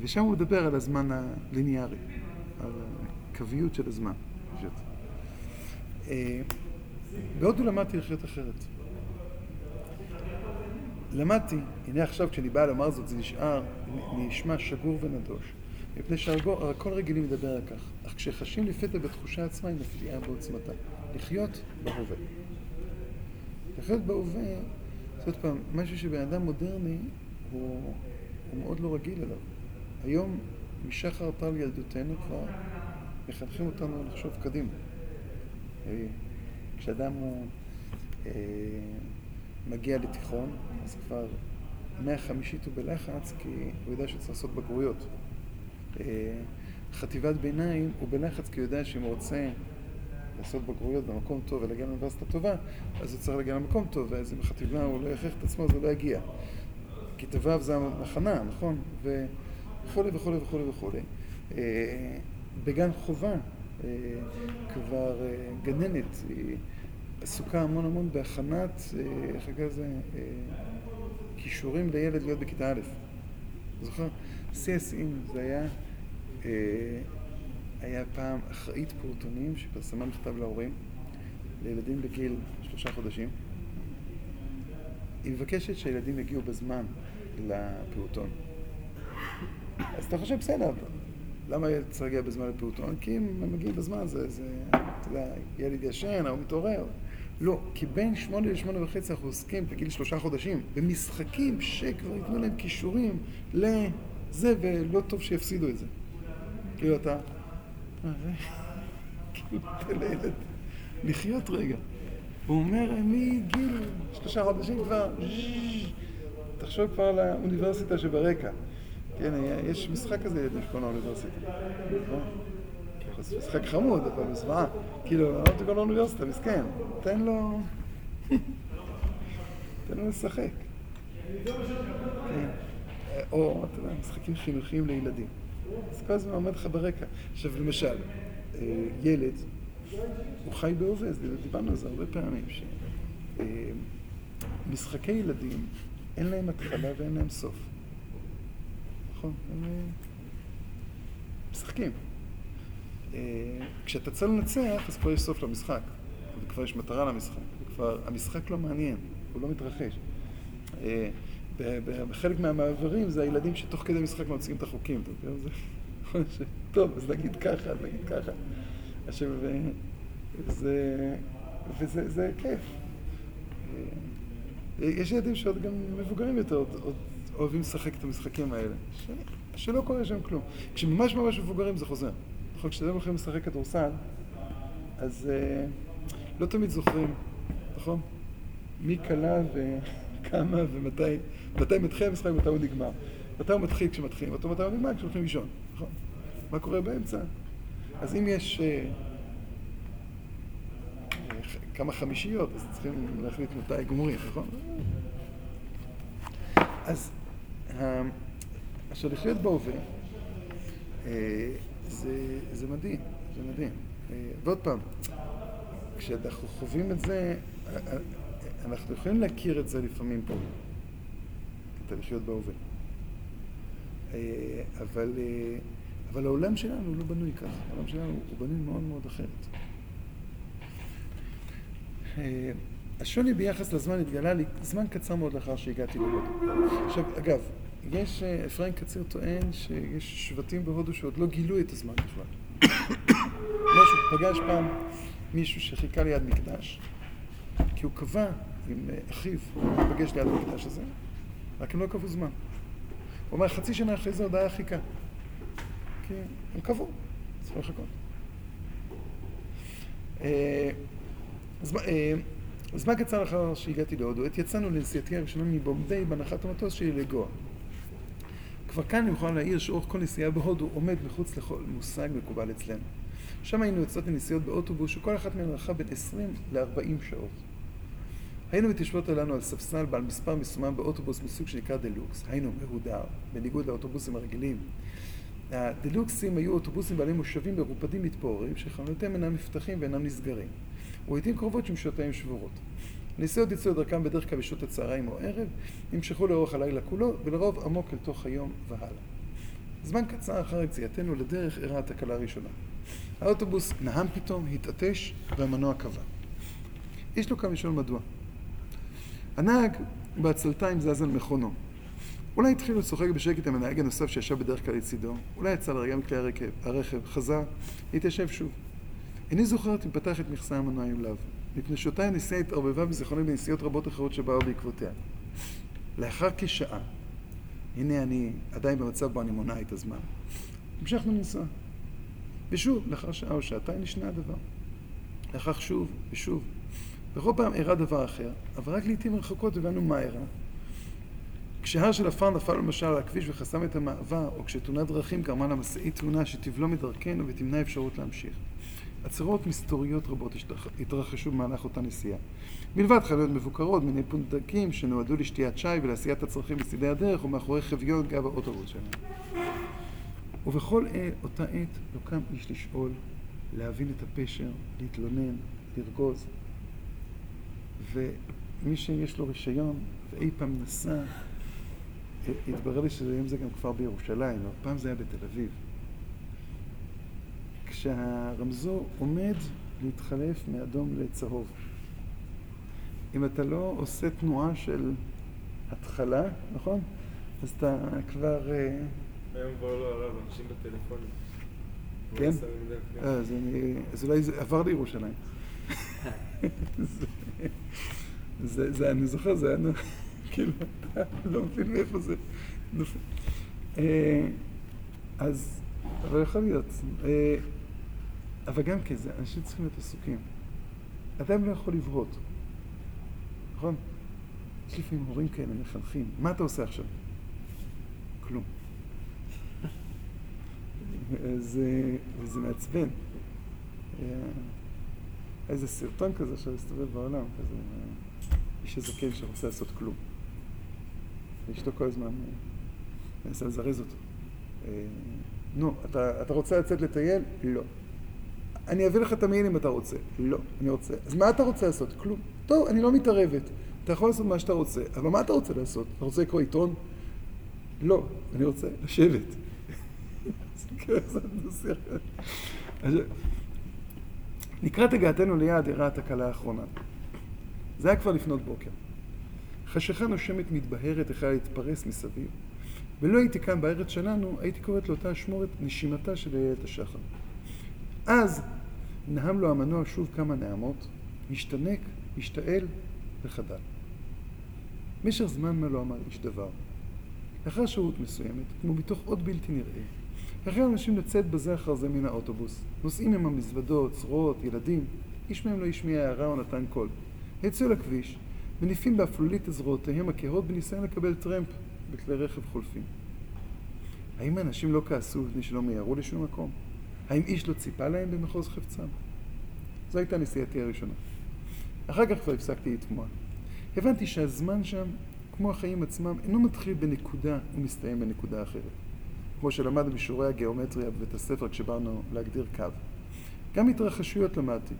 ושם הוא מדבר על הזמן הליניארי, על הקוויות של הזמן, פשוט. אה, בהודו למדתי לחיות אחרת. למדתי, הנה עכשיו כשאני בא לומר זאת, זה נשאר, נשמע שגור ונדוש, מפני שהכל רגילים לדבר על כך, אך כשחשים לפתע בתחושה עצמה היא מפתיעה בעוצמתה. לחיות בהווה. לחיות בהווה, זה עוד פעם, משהו שבן אדם מודרני הוא, הוא מאוד לא רגיל אליו. היום, משחר טל ילדותנו כבר מחנכים אותנו לחשוב קדימה. אה, כשאדם הוא אה, מגיע לתיכון, אז כבר מהחמישית הוא בלחץ, כי הוא יודע שהוא צריך לעשות בגרויות. אה, חטיבת ביניים הוא בלחץ כי הוא יודע שאם הוא רוצה לעשות בגרויות במקום טוב ולהגיע לאוניברסיטה טובה, אז הוא צריך להגיע למקום טוב, ואז אם החטיבה הוא לא יכריח את עצמו, אז הוא לא יגיע. כיתה ו' זה המחנה, נכון? וכולי וכולי וכולי וכולי. בגן חובה כבר אה, גננת, היא עסוקה המון המון בהכנת, איך אגב זה, כישורים לילד להיות בכיתה א'. זוכר? השיאים זה היה, היה פעם אחראית פעוטונים שפרסמה מכתב להורים לילדים בגיל שלושה חודשים. היא מבקשת שהילדים יגיעו בזמן לפעוטון. אז אתה חושב, בסדר, למה צריך להגיע בזמן לפעוטון? כי אם הם מגיעים בזמן, זה, זה, אתה יודע, ילד ישן, הוא מתעורר. לא, כי בין שמונה לשמונה וחצי אנחנו עוסקים בגיל שלושה חודשים במשחקים שכבר ייתנו להם כישורים ל... זה, ולא טוב שיפסידו את זה. כאילו אתה... אה, כאילו, תן לילד לחיות רגע. הוא אומר, מגיל שלושה חודשים כבר, תחשוב כבר על האוניברסיטה שברקע. כן, יש משחק כזה ידע שקוראים לאוניברסיטה. נכון? משחק חמוד, אבל זוועה. כאילו, אמרתי כל האוניברסיטה, מסכן, תן לו... תן לו לשחק. כן. או, אתה יודע, משחקים חינוכיים לילדים. אז כל הזמן עומד לך ברקע. עכשיו, למשל, אה, ילד, הוא חי בהווה, דיברנו על זה הרבה פעמים, שמשחקי ילדים, אין להם התחלה ואין להם סוף. נכון? הם אה, משחקים. אה, כשאתה צריך לנצח, אז כבר יש סוף למשחק, וכבר יש מטרה למשחק, וכבר המשחק לא מעניין, הוא לא מתרחש. אה, בחלק מהמעברים זה הילדים שתוך כדי משחק ממציאים את החוקים, אתה יודע? זה... טוב, אז נגיד ככה, אז נגיד ככה. עכשיו, זה, וזה זה כיף. יש ילדים שעוד גם מבוגרים יותר, עוד אוהבים לשחק את המשחקים האלה, ש... שלא קורה שם כלום. כשממש ממש מבוגרים זה חוזר. נכון, כשאתם הולכים לשחק כדורסל, אז אה, לא תמיד זוכרים, נכון? מי כלה וכמה ומתי, מתי מתחיל המשחק ומתי הוא נגמר. מתי הוא מתחיל כשמתחילים, ומתי הוא נגמר כשהולכים לישון, נכון? מה קורה באמצע? אז אם יש אה, כמה חמישיות, אז צריכים להחליט מתי גומרים, נכון? אז עכשיו לחיות בהווה זה, זה מדהים, זה מדהים. ועוד פעם, כשאנחנו חווים את זה, אנחנו יכולים להכיר את זה לפעמים פה, את הלחיות בהווה. אבל, אבל העולם שלנו לא בנוי ככה, העולם שלנו הוא בנוי מאוד מאוד אחרת. השוני ביחס לזמן התגלה לי זמן קצר מאוד לאחר שהגעתי להודו. עכשיו, אגב, יש, אה, אפרים קציר טוען שיש שבטים בהודו שעוד לא גילו את הזמן בכלל. משהו, פגש פעם מישהו שחיכה ליד מקדש, כי הוא קבע עם אה, אחיו, הוא פגש ליד המקדש הזה, רק הם לא קבעו זמן. הוא אומר, חצי שנה אחרי זה עוד היה חיכה. כי הם קבעו, צריכים לחכות. אה, זמן קצר לאחר שהגעתי להודו, עת יצאנו לנסיעתי הראשונה מבומביי בהנחת המטוס שלי לגואה. כבר כאן אני יכול להעיר שאורך כל נסיעה בהודו עומד מחוץ לכל מושג מקובל אצלנו. שם היינו יוצאות לנסיעות באוטובוס שכל אחת מהן ערכה בין 20 ל-40 שעות. היינו מתיישבות עלינו על ספסל בעל מספר מסומם באוטובוס מסוג שנקרא דלוקס, היינו מהודר, בניגוד לאוטובוסים הרגילים. הדלוקסים היו אוטובוסים בעלי מושבים מרופדים מתפוררים שחנויותיהם אינם נפתחים ואינם נסגרים, ולעיתים קרובות שמשותיהם שבורות. הנסיעות יצאו דרכם בדרך כלל בשעות הצהריים או ערב, נמשכו לאורך הלילה כולו, ולרוב עמוק אל תוך היום והלאה. זמן קצר אחר יציאתנו לדרך אירעה התקלה הראשונה. האוטובוס נהם פתאום, התעטש, והמנוע קבע. יש לו כמה לשאול מדוע. הנהג בעצלתיים זז על מכונו. אולי התחיל לשוחק בשקט עם הנהג הנוסף שישב בדרך כלל לצידו, אולי יצא לרגע מכלי הרכב, הרכב, חזר, התיישב שוב. איני זוכרת אם פתח את מכסה המנוע לאו. מפני שאותה הנסיעה התערבבה בזיכרוני בנסיעות רבות אחרות שבאו בעקבותיה. לאחר כשעה, הנה אני עדיין במצב בו אני מונע את הזמן. המשכנו לנסוע. ושוב, לאחר שעה או שעתיים נשנה הדבר. לאחר שוב ושוב. בכל פעם אירע דבר אחר, אבל רק לעיתים רחוקות הבנו מה אירע. כשהר של עפר נפל למשל על הכביש וחסם את המעבר, או כשתאונת דרכים גרמה למשאית תאונה שתבלום את דרכנו ותמנע אפשרות להמשיך. עצרות מסתוריות רבות התרחשו במהלך אותה נסיעה. מלבד חנויות מבוקרות, מיני פונדקים שנועדו לשתיית שי ולעשיית הצרכים בצדי הדרך ומאחורי חביון גב האוטובוס שלהם. ובכל אותה עת לא קם איש לשאול, להבין את הפשר, להתלונן, לרגוז. ומי שיש לו רישיון ואי פעם נסע, התברר לי שהיום זה גם כבר בירושלים, אבל פעם זה היה בתל אביב. כשהרמזור עומד להתחלף מאדום לצהוב. אם אתה לא עושה תנועה של התחלה, נכון? אז אתה כבר... אה, היום כבר לא הרב, אנשים בטלפונים. כן? לא אז, אני, אז אולי זה עבר לירושלים. זה, זה, אני זוכר, זה היה כאילו, אתה לא מבין מאיפה זה. אה, אז, אבל יכול להיות. אה, אבל גם כן, זה, אנשים צריכים להיות עסוקים. אדם לא יכול לבהות, נכון? יש לפעמים הורים כאלה, מחנכים. מה אתה עושה עכשיו? כלום. זה, וזה מעצבן. היה איזה סרטון כזה עכשיו הסתובב בעולם, כזה, איש הזקן שרוצה לעשות כלום. ואשתו כל הזמן מנסה לזרז אותו. אה, נו, אתה, אתה רוצה לצאת לטייל? לא. אני אביא לך את המעיל אם אתה רוצה. לא, אני רוצה. אז מה אתה רוצה לעשות? כלום. טוב, אני לא מתערבת. אתה יכול לעשות מה שאתה רוצה, אבל מה אתה רוצה לעשות? אתה רוצה לקרוא עיתון? לא, אני רוצה לשבת. לקראת הגעתנו ליעד אירעה התקלה האחרונה. זה היה כבר לפנות בוקר. חשיכה נושמת מתבהרת החלה להתפרס מסביב, ולא הייתי כאן בארץ שלנו, הייתי קוראת לאותה אשמורת נשימתה של איילת השחר. אז נהם לו המנוע שוב כמה נעמות, השתנק, השתעל וחדל. במשך זמן מה לא אמר איש דבר. לאחר שהות מסוימת, כמו מתוך עוד בלתי נראה, החלו אנשים לצאת בזה אחר זה מן האוטובוס. נוסעים עם המזוודות, צרועות, ילדים. איש מהם לא השמיע הערה או נתן קול. יצאו לכביש, מניפים באפלולית את זרועותיהם הכהות בניסיון לקבל טרמפ בכלי רכב חולפים. האם האנשים לא כעסו מפני שלא מיהרו לשום מקום? האם איש לא ציפה להם במחוז חפצם? זו הייתה נסיעתי הראשונה. אחר כך כבר הפסקתי לתמוה. הבנתי שהזמן שם, כמו החיים עצמם, אינו מתחיל בנקודה ומסתיים בנקודה אחרת. כמו שלמדנו בשיעורי הגיאומטריה בבית הספר כשבאנו להגדיר קו. גם התרחשויות למדתי.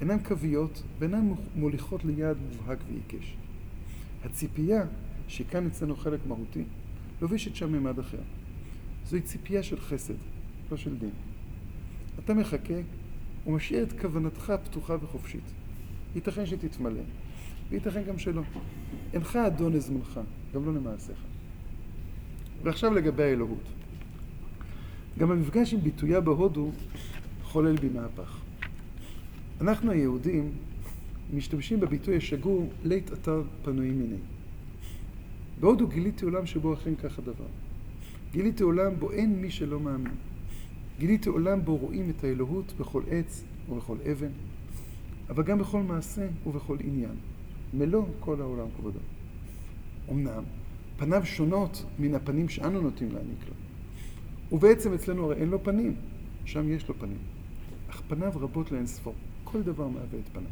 אינן קוויות ואינן מוליכות ליעד מובהק ועיקש. הציפייה, שכאן אצלנו חלק מהותי, לובשת שם ממד אחר. זוהי ציפייה של חסד, לא של דין. אתה מחכה ומשאיר את כוונתך פתוחה וחופשית. ייתכן שתתמלא, וייתכן גם שלא. אינך אדון לזמנך, גם לא למעשיך. ועכשיו לגבי האלוהות. גם המפגש עם ביטויה בהודו חולל בי מהפך. אנחנו היהודים משתמשים בביטוי השגור לית אתר פנוי מיני. בהודו גיליתי עולם שבו אכן כך הדבר. גיליתי עולם בו אין מי שלא מאמין. גיליתי עולם בו רואים את האלוהות בכל עץ ובכל אבן, אבל גם בכל מעשה ובכל עניין. מלוא כל העולם כבודו. אמנם, פניו שונות מן הפנים שאנו נוטים להעניק לו. ובעצם אצלנו הרי אין לו פנים, שם יש לו פנים. אך פניו רבות לאין ספור, כל דבר מהווה את פניו.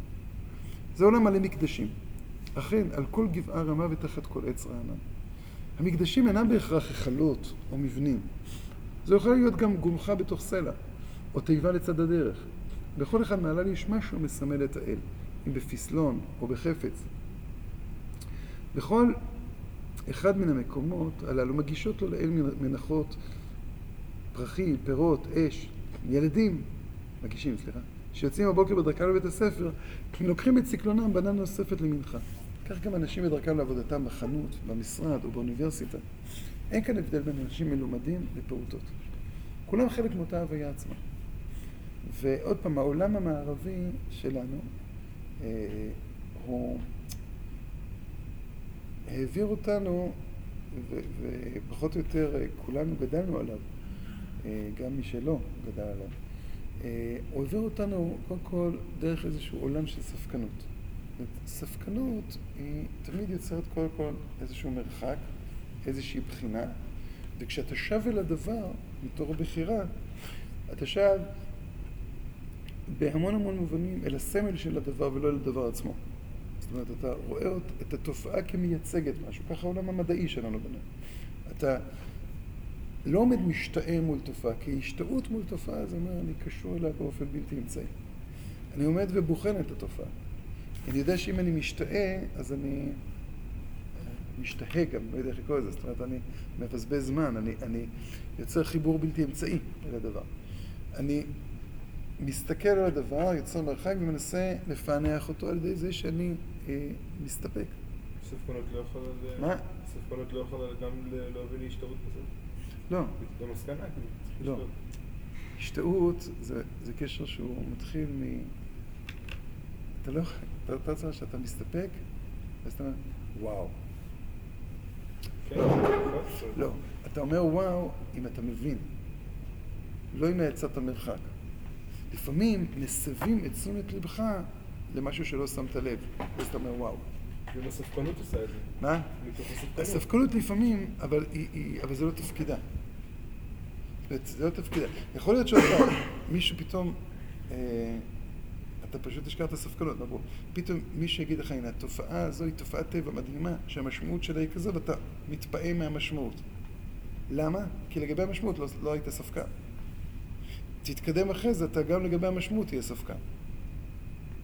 זה עולם מלא מקדשים. אכן, על כל גבעה רמה ותחת כל עץ רענן. המקדשים אינם בהכרח היכלות או מבנים. זה יכול להיות גם גומחה בתוך סלע, או תיבה לצד הדרך. בכל אחד מעלה לי יש משהו המסמל את האל, אם בפסלון או בחפץ. בכל אחד מן המקומות הללו מגישות לו לאל מנחות פרחים, פירות, אש, ילדים, מגישים, סליחה, שיוצאים בבוקר בדרכם לבית הספר, לוקחים את ציקלונם בנה נוספת למנחה. כך גם אנשים בדרכם לעבודתם בחנות, במשרד או באוניברסיטה. אין כאן הבדל בין אנשים מלומדים לפעוטות. כולם חלק מאותה הוויה עצמה. ועוד פעם, העולם המערבי שלנו, אה, הוא העביר אותנו, ופחות או יותר אה, כולנו גדלנו עליו. אה, גם מי שלא גדל עליו. אה, הוא העביר אותנו קודם כל דרך איזשהו עולם של ספקנות. ספקנות היא תמיד יוצרת קודם כל איזשהו מרחק, איזושהי בחינה, וכשאתה שב אל הדבר, מתור בחירה, אתה שב בהמון המון מובנים אל הסמל של הדבר ולא אל הדבר עצמו. זאת אומרת, אתה רואה את התופעה כמייצגת משהו, ככה העולם המדעי שלנו בנה. אתה לא עומד משתאה מול תופעה, כי השתאות מול תופעה זה אומר, אני קשור אליה באופן בלתי אמצעי. אני עומד ובוחן את התופעה. אני יודע שאם אני משתאה, אז אני משתהה גם, לא יודע איך לקרוא לזה, זאת אומרת, אני מבזבז זמן, אני, אני יוצר חיבור בלתי אמצעי אל הדבר. אני מסתכל על הדבר, יוצר מרחק ומנסה לפענח אותו על ידי זה שאני אה, מסתפק. ספקנות לא יכולה... מה? ספקנות לא יכולה גם להוביל להשתאות בסוף? לא. במסקנה, לא. כאילו. השתאות זה, זה קשר שהוא מתחיל מ... אתה לא... אתה רוצה שאתה מסתפק, ואז אתה אומר, וואו. לא. אתה אומר וואו אם אתה מבין. לא אם יצאת מרחק. לפעמים מסבים את תשומת לבך למשהו שלא שמת לב. אז אתה אומר וואו. גם הספקנות עושה את זה. מה? הספקנות. לפעמים, אבל, היא, היא, אבל זה לא תפקידה. זה לא תפקידה. יכול להיות שאתה, מישהו פתאום, אה, אתה פשוט השקעת את הספקנות, מה בוא, פתאום מישהו יגיד לך, הנה, התופעה הזו היא תופעת טבע מדהימה, שהמשמעות שלה היא כזו, ואתה מתפעם מהמשמעות. למה? כי לגבי המשמעות לא, לא היית ספקן. תתקדם אחרי זה, אתה גם לגבי המשמעות תהיה ספקן.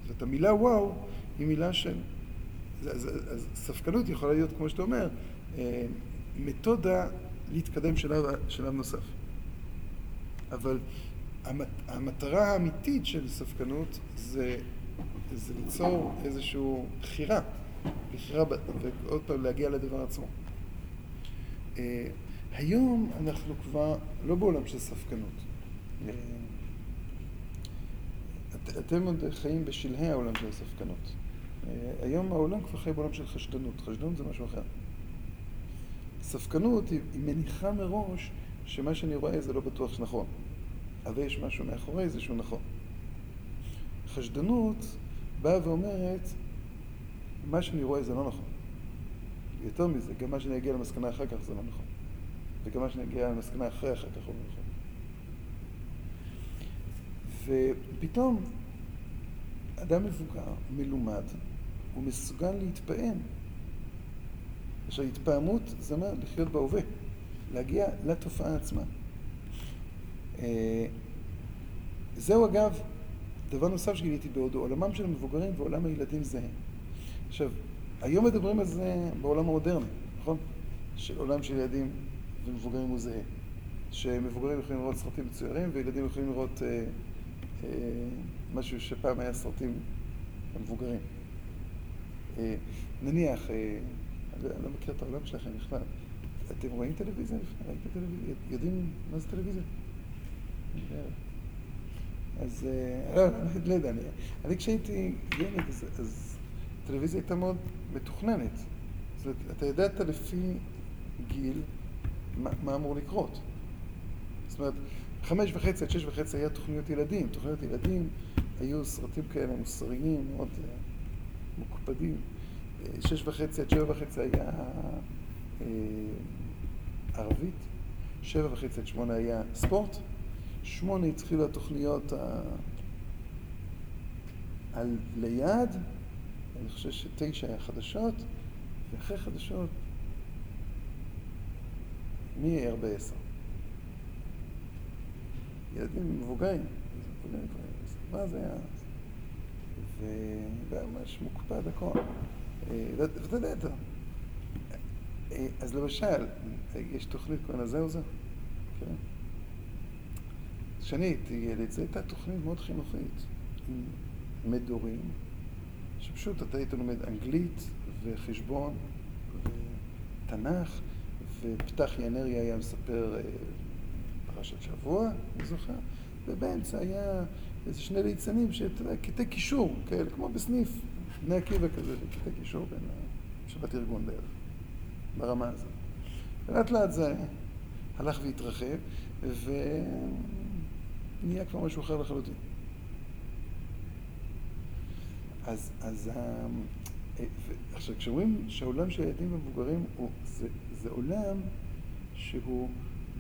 זאת המילה וואו היא מילה של... אז, אז, אז ספקנות יכולה להיות, כמו שאתה אומר, אה, מתודה להתקדם שלב, שלב נוסף. אבל המטרה האמיתית של ספקנות זה, זה ליצור איזושהי בחירה, בחירה, ועוד פעם להגיע לדבר עצמו. אה, היום אנחנו כבר לא בעולם של ספקנות. אה, את, אתם עוד חיים בשלהי העולם של הספקנות. אה, היום העולם כבר חי בעולם של חשדנות. חשדנות זה משהו אחר. ספקנות היא, מניחה מראש שמה שאני רואה זה לא בטוח שנכון. אבל יש משהו מאחורי זה שהוא נכון. חשדנות באה ואומרת, מה שאני רואה זה לא נכון. יותר מזה, גם מה שאני אגיע למסקנה אחר כך זה לא נכון. וגם מה שאני אגיע למסקנה אחרי אחר כך הוא לא נכון. ופתאום אדם מבוגר, מלומד, הוא מסוגל להתפעם. עכשיו, התפעמות זה אומר לחיות בהווה, להגיע לתופעה עצמה. אה, זהו אגב, דבר נוסף שגיליתי בהודו, עולמם של המבוגרים ועולם הילדים זהה. עכשיו, היום מדברים על זה בעולם המודרני, נכון? של עולם של ילדים ומבוגרים הוא זהה. שמבוגרים יכולים לראות סרטים מצוירים וילדים יכולים לראות אה, אה, משהו שפעם היה סרטים למבוגרים. אה, נניח, אה, אני לא- מכיר את העולם שלכם בכלל, אתם רואים טלוויזיה? ראיתם טלוויזיה? יודעים מה זה טלוויזיה? אז אה, לא, לא יודע, אני, כשהייתי ילד, אז, אז טלוויזיה הייתה מאוד מתוכננת. זאת אומרת, אתה ידעת לפי גיל מה, אמור לקרות. זאת אומרת, חמש וחצי עד שש וחצי היה תוכניות ילדים. תוכניות ילדים היו סרטים כאלה מוסריים, מאוד אה, מוקפדים. אה, שש וחצי עד שבע וחצי היה ערבית, שבע וחצי עד שמונה היה ספורט, שמונה התחילו התוכניות ה... על ליד, אני חושב שתשע היה חדשות, ואחרי חדשות, מי יהיה הרבה עשר? ילדים מבוגרים, מבוגרים כבר, מה זה היה? וממש מוקפד הכל. אה, ואתה יודע, אתה... אה, אז למשל, יש תוכנית קוראים לה זהו זה, כן? כשאני הייתי ילד, זו הייתה תוכנית מאוד חינוכית, עם מדורים, שפשוט אתה היית לומד אנגלית וחשבון ותנ"ך, ופתח ינרי היה מספר אה, פרשת שבוע, אני זוכר, ובאמצע היה איזה שני ליצנים שאתה יודע, קטעי קישור, כאלה, כמו בסניף, בני עקיבא כזה, קטעי קישור בין שבת ארגון בערך, ברמה הזאת. ולאט לאט זה הלך והתרחב, ונהיה כבר משהו אחר לחלוטין. אז, אז ה- ו- עכשיו, כשאומרים שהעולם של הילדים והמבוגרים הוא, זה, זה עולם שהוא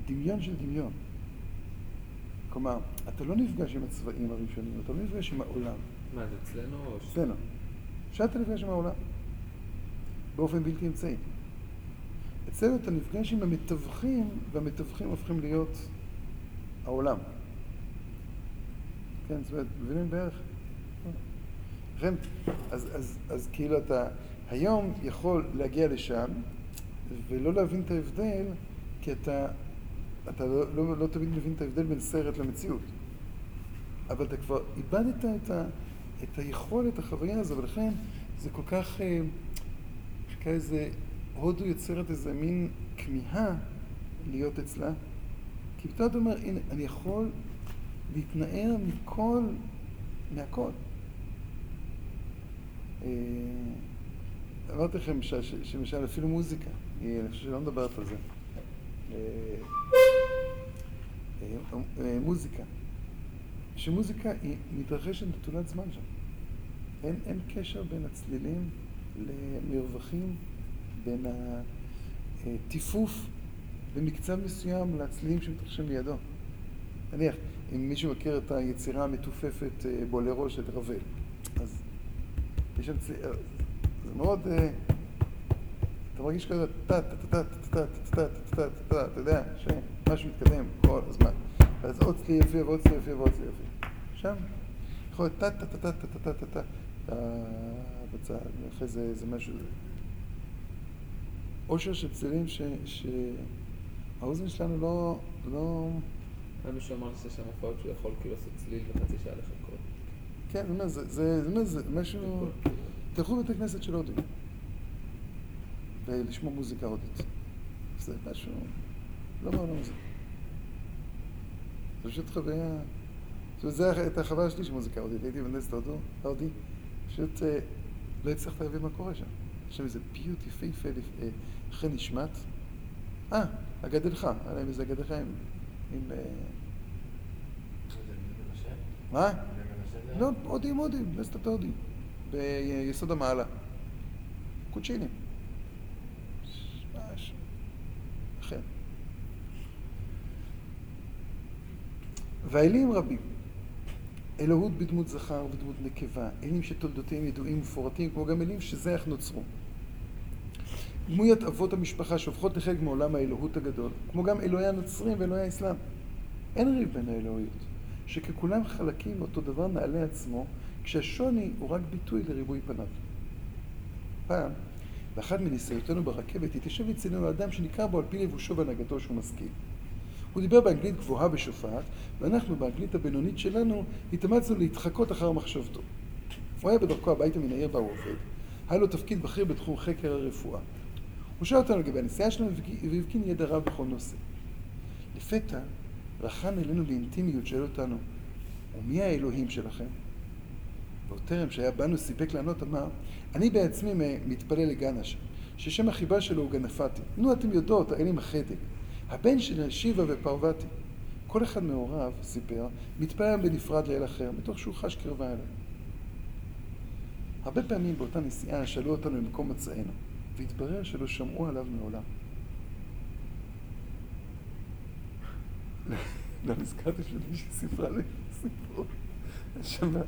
דמיון של דמיון. כלומר, אתה לא נפגש עם הצבעים הראשונים, אתה לא נפגש עם העולם. מה, זה אצלנו או... אצלנו. שאתה נפגש עם העולם, באופן בלתי אמצעי. אצלנו אתה נפגש עם המתווכים, והמתווכים הופכים להיות העולם. כן, זאת אומרת, מבינים בערך? לכן, אז, אז, אז כאילו אתה היום יכול להגיע לשם ולא להבין את ההבדל, כי אתה, אתה לא, לא, לא תמיד מבין את ההבדל בין סרט למציאות. אבל אתה כבר איבדת את, ה, את היכולת, החוויה הזו, ולכן זה כל כך, אה, כאיזה, הודו יוצרת איזה מין כמיהה להיות אצלה, כי פתאום אתה אומר, הנה, אני יכול להתנער מכל, מהכל. אה, אמרתי לכם ש- ש- שלמשל אפילו מוזיקה. היא, אני חושב שלא מדברת על זה. אה, אה, אה, מוזיקה. שמוזיקה היא מתרחשת נטולת זמן שם. אין, אין קשר בין הצלילים למרווחים, בין הטיפוף במקצב מסוים לצלילים שמתרחשים לידו. נניח, אם מישהו מכיר את היצירה המתופפת בולרו של רבל, אז יש שם צליל... זה מאוד... אתה מרגיש כזה טה טה טה טה טה טה טה טה טה אתה יודע, שמשהו מתקדם כל הזמן. ואז עוד צליל יפה ועוד צליל יפה ועוד צליל יפה. שם יכול להיות טה טה טה טה טה טה טה טה בצד, ואחרי זה איזה משהו... עושר של צלילים שהאוזן שלנו לא... היה מישהו אמר שיש שם הופעות שהוא יכול כאילו לעשות צליל וחצי שעה לחכות. כן, זה זה משהו... תלכו בבית הכנסת של הודים. ולשמוע מוזיקה הודית. זה משהו... לא בעולם הזה. זה פשוט חוויה... זו הייתה החוויה שלי של מוזיקה הודית. הייתי הודו, ההודי, פשוט אה, לא הצלחת להבין מה קורה שם. יש שם איזה פיוט יפהפה אה, אחרי נשמת. אה, אגדלך, היה להם איזה אגדלך עם... מה? לא, הודים, הודים, נסת הודי. ביסוד המעלה. קוצ'ינים. אכן. והאלים רבים. אלוהות בדמות זכר ובדמות נקבה, אלים שתולדותיהם ידועים ומפורטים, כמו גם אלים שזה איך נוצרו. דמויות אבות המשפחה שהופכות לחלק מעולם האלוהות הגדול, כמו גם אלוהי הנוצרים ואלוהי האסלאם. אין ריב בין האלוהיות, שככולם חלקים מאותו דבר נעלה עצמו, כשהשוני הוא רק ביטוי לריבוי פניו. פעם, באחד מניסיותינו ברכבת התיישב אצלנו אדם שניכר בו על פי לבושו והנהגתו שהוא משכיל. הוא דיבר באנגלית גבוהה ושופעת, ואנחנו באנגלית הבינונית שלנו התאמצנו להתחקות אחר מחשבתו. הוא היה בדרכו הביתה מן העיר בה הוא עובד. היה לו תפקיד בכיר בתחום חקר הרפואה. הוא שאל אותנו לגבי הנסיעה שלנו והבקין ידע רב בכל נושא. לפתע רחן אלינו באינטימיות שואל אותנו, ומי האלוהים שלכם? ועוד שהיה בנו סיפק לענות אמר, אני בעצמי מתפלל לגנש, ששם החיבה שלו הוא גנפתי. נו, אתם יודעות, האלים החדק. הבן של שיבה ופרוותי. כל אחד מהוריו, סיפר, מתפלל בנפרד לאל אחר, מתוך שהוא חש קרבה אליו. הרבה פעמים באותה נסיעה שאלו אותנו למקום מצאנו, והתברר שלא שמעו עליו מעולם. לא נזכרתי של מישהי סיפרה לי סיפור. שמע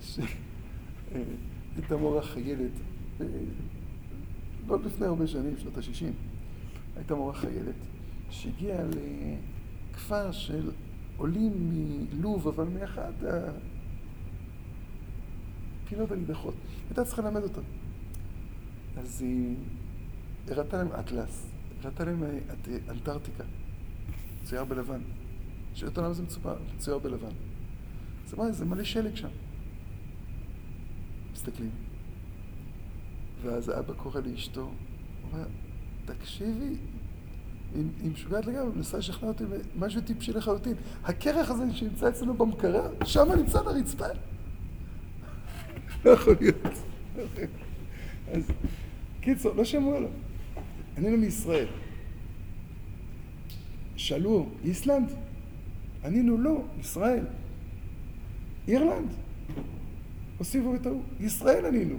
שהייתה מורה חיילת, אה, לא לפני הרבה שנים, שנות ה-60, הייתה מורה חיילת שהגיעה לכפר של עולים מלוב, אבל מאחת הפינות הנידחות. הייתה צריכה ללמד אותם. אז היא הראתה להם אטלס, הראתה להם אה, אנטארקטיקה, צייר בלבן. שאלת למה זה מצויר בלבן. אז אמרה, זה מלא שלג שם. מסתכלים. ואז האבא קורא לאשתו, הוא אומר, תקשיבי, היא משוגעת לגמרי, מנסה לשכנע אותי במשהו טיפשי לחלוטין. הקרח הזה שנמצא אצלנו במקרה, שם נמצא על הרצפה. לא יכול להיות. אז קיצור, לא שמעו עליו. ענינו מישראל. שאלו, איסלנד? ענינו לא, ישראל. אירלנד? הוסיפו וטעו. ישראל ענינו.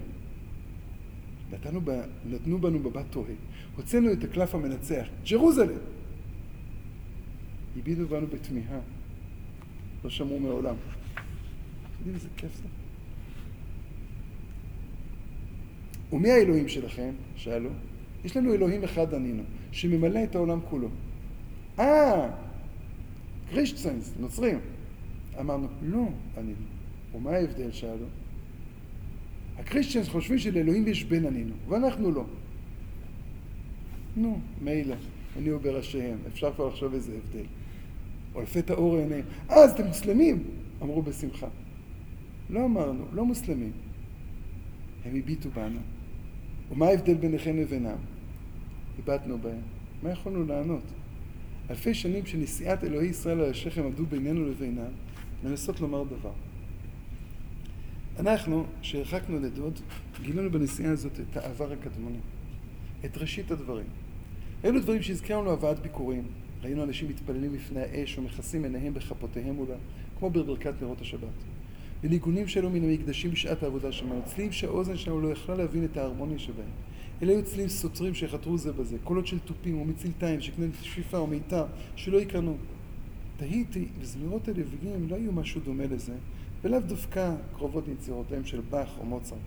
נתנו, ב, נתנו בנו מבט טועה. הוצאנו את הקלף המנצח, ג'רוזלם. הביטו בנו בתמיהה. לא שמעו מעולם. יודעים איזה כיף זה? ומי האלוהים שלכם? שאלו. יש לנו אלוהים אחד ענינו, שממלא את העולם כולו. אה, קרישצנס, נוצרים. אמרנו, לא, ענינו. ומה ההבדל? שאלו. הקריסטיאנס חושבים שלאלוהים יש בן ענינו, ואנחנו לא. נו, מילא, אני הוא בראשיהם, אפשר כבר לחשוב איזה הבדל. או לפתע אור עיניהם. אה, אז אתם מוסלמים? אמרו בשמחה. לא אמרנו, לא מוסלמים. הם הביטו בנו. ומה ההבדל ביניכם לבינם? הבטנו בהם. מה יכולנו לענות? אלפי שנים שנשיאת אלוהי ישראל על השכם עמדו בינינו לבינם, לנסות לומר דבר. אנחנו, שהרחקנו לדוד, גילינו בנסיעה הזאת את העבר הקדמוני, את ראשית הדברים. אלו דברים שהזכרנו לנו הבאת ביקורים. ראינו אנשים מתפללים בפני האש ומכסים עיניהם בכפותיהם מולה, כמו בברכת נרות השבת. וניגונים שלו מן המקדשים בשעת העבודה שלנו, צלילים שהאוזן שלנו לא יכלה להבין את ההרמוניה שבהם. אלה היו צלילים סותרים שחתרו זה בזה, קולות של תופים ומצלתיים שכנן שפיפה ומיתר שלא יקרנו. תהיתי, וזמירות הלוויים לא היו משהו דומה לזה, ולאו דווקא קרובות ליצירותיהם של באך או מוצרט.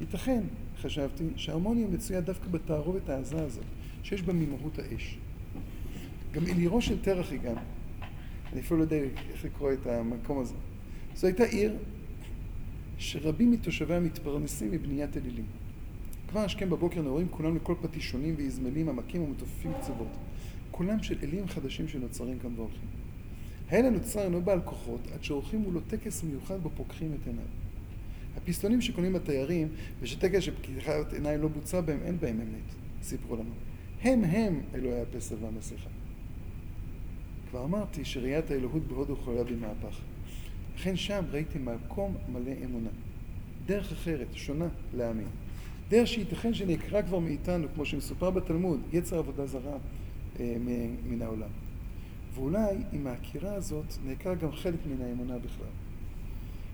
ייתכן, חשבתי, שההרמוניה מצויה דווקא בתערובת העזה הזאת, שיש בה ממהות האש. גם אל עירו של תרח הגענו. אני אפילו לא יודע איך לקרוא את המקום הזה. זו הייתה עיר שרבים מתושביה מתפרנסים מבניית אלילים. כבר השכם בבוקר נעורים כולם לכל פטישונים ואזמלים עמקים ומתופפים קצוות. כולם של אלים חדשים שנוצרים כאן והולכים. האל הנוצר אינו בעל כוחות עד שעורכים מולו טקס מיוחד בו פוקחים את עיניו. הפסטונים שקונים התיירים ושטקס שפקיחת עיניים לא בוצע בהם, אין בהם אמת, סיפרו לנו. הם הם אלוהי הפסל והמסכה. כבר אמרתי שראיית האלוהות בהודו חולה במהפך. לכן שם ראיתי מקום מלא אמונה. דרך אחרת, שונה, להאמין. דרך שייתכן שנעקרה כבר מאיתנו, כמו שמסופר בתלמוד, יצר עבודה זרה אה, מן העולם. ואולי עם העקירה הזאת נעקר גם חלק מן האמונה בכלל.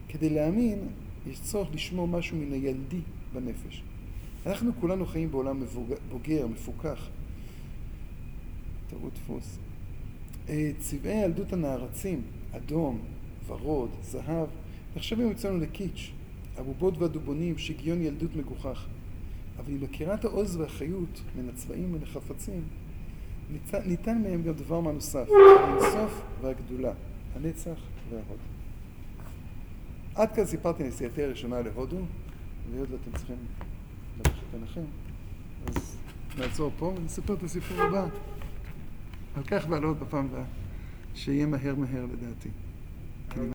כדי להאמין, יש צורך לשמור משהו מן הילדי בנפש. אנחנו כולנו חיים בעולם בוגר, מפוכח. טעות דפוס. אה, צבעי ילדות הנערצים, אדום, ורוד, זהב, נחשבים אצלנו לקיץ', הבובות והדובונים, שגיון ילדות מגוחך. אבל עם הכירת העוז והחיות מן הצבעים ומן החפצים, ניתן, ניתן מהם גם דבר מה נוסף, האינסוף והגדולה, הנצח וההוד. עד כאן סיפרתי נסיעתי הראשונה להודו, והיות ואתם צריכים ללכת עליכם, אז נעצור פה ונספר את הסיפור הבא. על כך ועל עוד בפעם הבאה, שיהיה מהר מהר לדעתי.